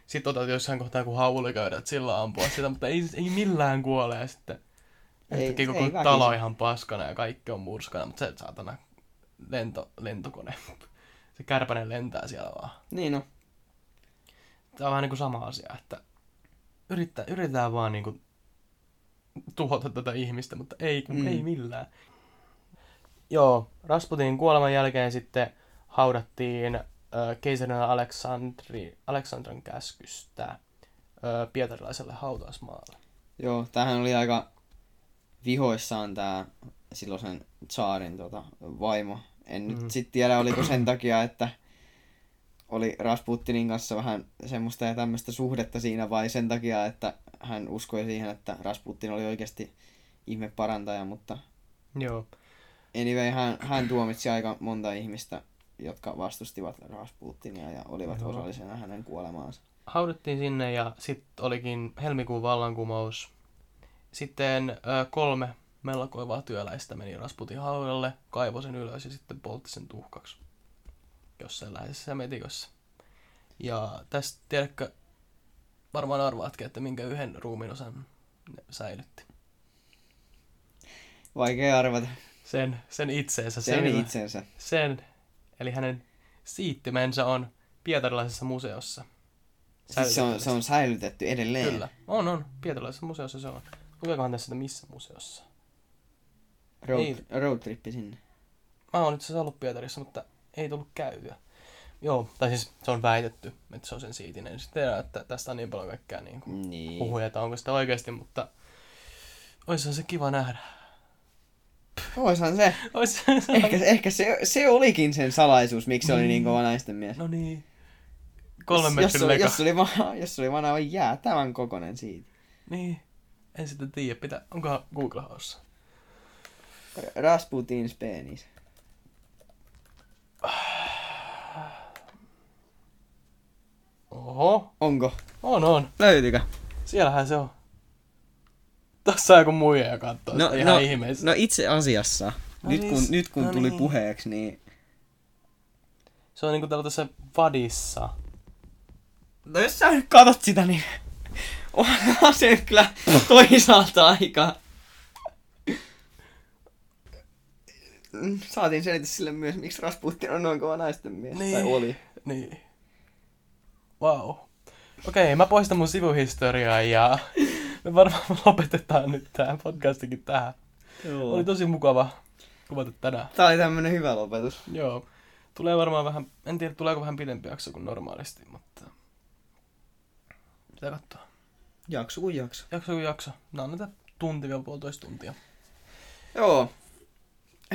sitten otat jossain kohtaa joku hauliköydä, että sillä ampua sitä, mutta ei, ei millään kuole. Ja sitten Ei- yhtäkkiä koko ei talo on väkisin. ihan paskana ja kaikki on murskana, mutta se saatana lento, lentokone. Se kärpänen lentää siellä vaan. Niin no. Tämä on vähän niin kuin sama asia, että yrittää, yritetään vaan niin kuin tuhota tätä ihmistä, mutta ei, kun mm. ei millään. Joo, Rasputin kuoleman jälkeen sitten haudattiin ö, keisarina Aleksandri, Aleksandran käskystä ö, pietarilaiselle hautausmaalle. Joo, tämähän oli aika vihoissaan tää silloisen tsaarin tota, vaimo. En nyt Mm. sit tiedä, oliko sen takia, että oli Rasputinin kanssa vähän semmoista ja tämmöistä suhdetta siinä, vai sen takia, että hän uskoi siihen, että Rasputin oli oikeasti ihme parantaja, mutta Joo, anyway, hän, hän tuomitsi aika monta ihmistä, jotka vastustivat Rasputinia ja olivat Joo. osallisena hänen kuolemaansa. haudattiin sinne ja sitten olikin helmikuun vallankumous. Sitten ö, kolme mellakoivaa työläistä meni Rasputin haudalle, kaivoi sen ylös ja sitten poltti sen tuhkaksi jossain läheisessä metikossa. Ja tästä tiedätkö, varmaan arvaatkin, että minkä yhden ruumiin osan ne säilytti. Vaikea arvata Sen, sen itseensä. sen sen, itsensä. sen, eli hänen siittimensä on pietarilaisessa museossa. Siis se on, se on säilytetty edelleen. Kyllä, on, on. Pietarilaisessa museossa se on. Lukeekohan tässä, että missä museossa? Road, Ei. roadtrippi sinne. Mä oon itse asiassa ollut Pietarissa, mutta ei tullut käytyä. Joo, tai siis se on väitetty, että se on sen siitinen. Sitten että tästä on niin paljon kaikkea niin kuin Niin. huhuja, että onko sitä oikeasti, mutta oishan se kiva nähdä. Oishan se. Ois Ehkä, ehkä se, se olikin sen salaisuus, miksi se oli niin kova naisten mies. No niin. Kolmen jos, jos, metrin leka. jos, oli vaan, jos oli vaan aivan jäätävän kokonen siitä. Niin. En sitten tiedä, pitää. Onkohan Google haussa? Rasputin's penis. Oho, Onko? on on. Löytyykö? Siellähän se on. On joku muija ja kattoo No, sitä ihan no, ihmeessä. no itse asiassa, No nyt, niin, kun, nyt kun no tuli niin. puheeksi, niin... Se on niinku tällaisessa vadissa. No jos sä nyt katot sitä, niin onhan se kyllä toisaalta aika... Saatiin selitys sille myös, miksi Rasputin on noin kova naisten mies. Niin. Tai oli. Niin. Wow. Okei, mä poistan mun sivuhistoriaa ja me varmaan lopetetaan nyt tää podcastikin tähän. Joo. Oli tosi mukava kuvata tänään. Tää oli tämmönen hyvä lopetus. Joo. Tulee varmaan vähän, en tiedä tuleeko vähän pidempi jakso kuin normaalisti, mutta... Pitää katsoa. Jakso kuin jakso. Jakso kuin jakso. Nää on näitä tunti vielä puolitoista tuntia. Joo.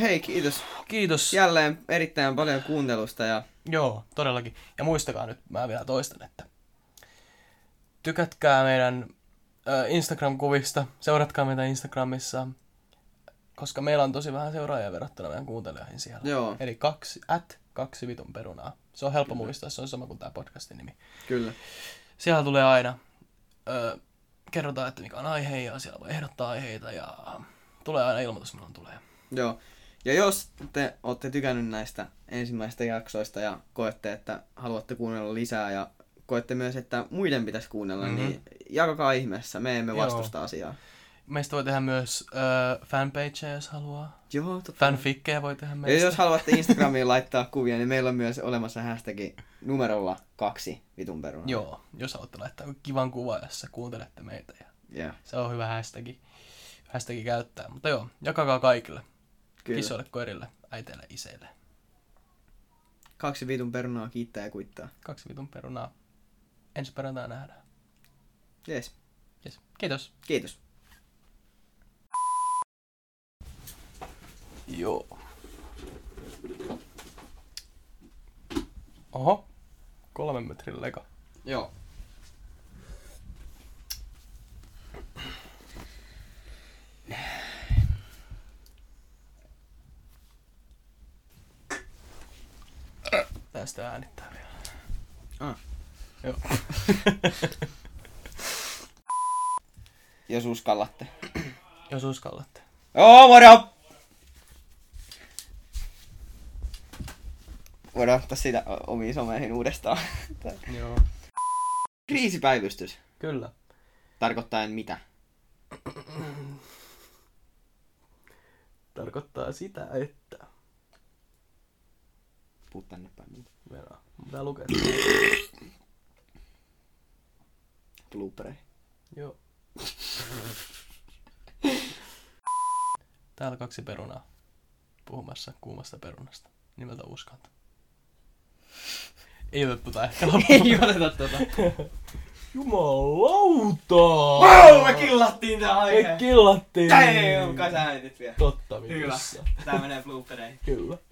Hei, kiitos Kiitos. jälleen erittäin paljon kuuntelusta ja Joo, todellakin. Ja muistakaa nyt, mä vielä toistan, että tykätkää meidän Instagram-kuvista, seuratkaa meitä Instagramissa, koska meillä on tosi vähän seuraajia verrattuna meidän kuuntelijoihin siellä. Joo. Eli kaksi, at kaksi vitun perunaa. Se on helppo muistaa, se on sama kuin tämä podcastin nimi. kyllä. Siellä tulee aina, ö, kerrotaan, että mikä on aihe ja siellä voi ehdottaa aiheita ja tulee aina ilmoitus, milloin tulee. Joo. Ja jos te olette tykännyt näistä ensimmäistä jaksoista ja koette, että haluatte kuunnella lisää ja koette myös, että muiden pitäisi kuunnella, Mhm. mm-hmm. niin jakakaa ihmeessä. Me emme Joo. vastusta asiaa. Meistä voi tehdä myös ö, fanpageja, jos haluaa. Joo, totta. Fanfikkejä voi tehdä Ja meistä. jos haluatte Instagramiin laittaa kuvia, niin meillä on myös olemassa hashtagi numerolla kaksi vitun perunaa. Joo, jos haluatte laittaa kivan kuva, jossa kuuntelette meitä. Ja Yeah, se on hyvä hashtagi, hashtagi käyttää. Mutta joo, jakakaa kaikille. kyllä. Kisoille, koirille, äiteille, iseille. Kaksi vitun perunaa kiittää ja kuittaa. Kaksi vitun perunaa. Ensi perjantaina nähdään. Jees. Yes. Kiitos. Kiitos. Joo. Oho. Kolmen metrin lega. Joo. Tästä äänittää vielä. Ah. Joo. Jos uskallatte. Jos uskallatte. Joo, moro! Voidaan ottaa sitä omiin someihin uudestaan. Joo. Kriisipäivystys. Kyllä. Tarkoittaen mitä? Tarkoittaa sitä, että... Puu tänne päin. Meidän pitää lukea. Bloopereihin. Joo. Täällä kaksi perunaa puhumassa kuumasta perunasta nimeltä Uskanta. Ei otettu tää ehkä loppuun. Ei oteta tota. Jumalauta! Wow, me killattiin tää Me aihe. killattiin! Damn, kai sä äänitit vielä. Totta Hyvä. vitussa. Tää menee bloopereihin. Kyllä.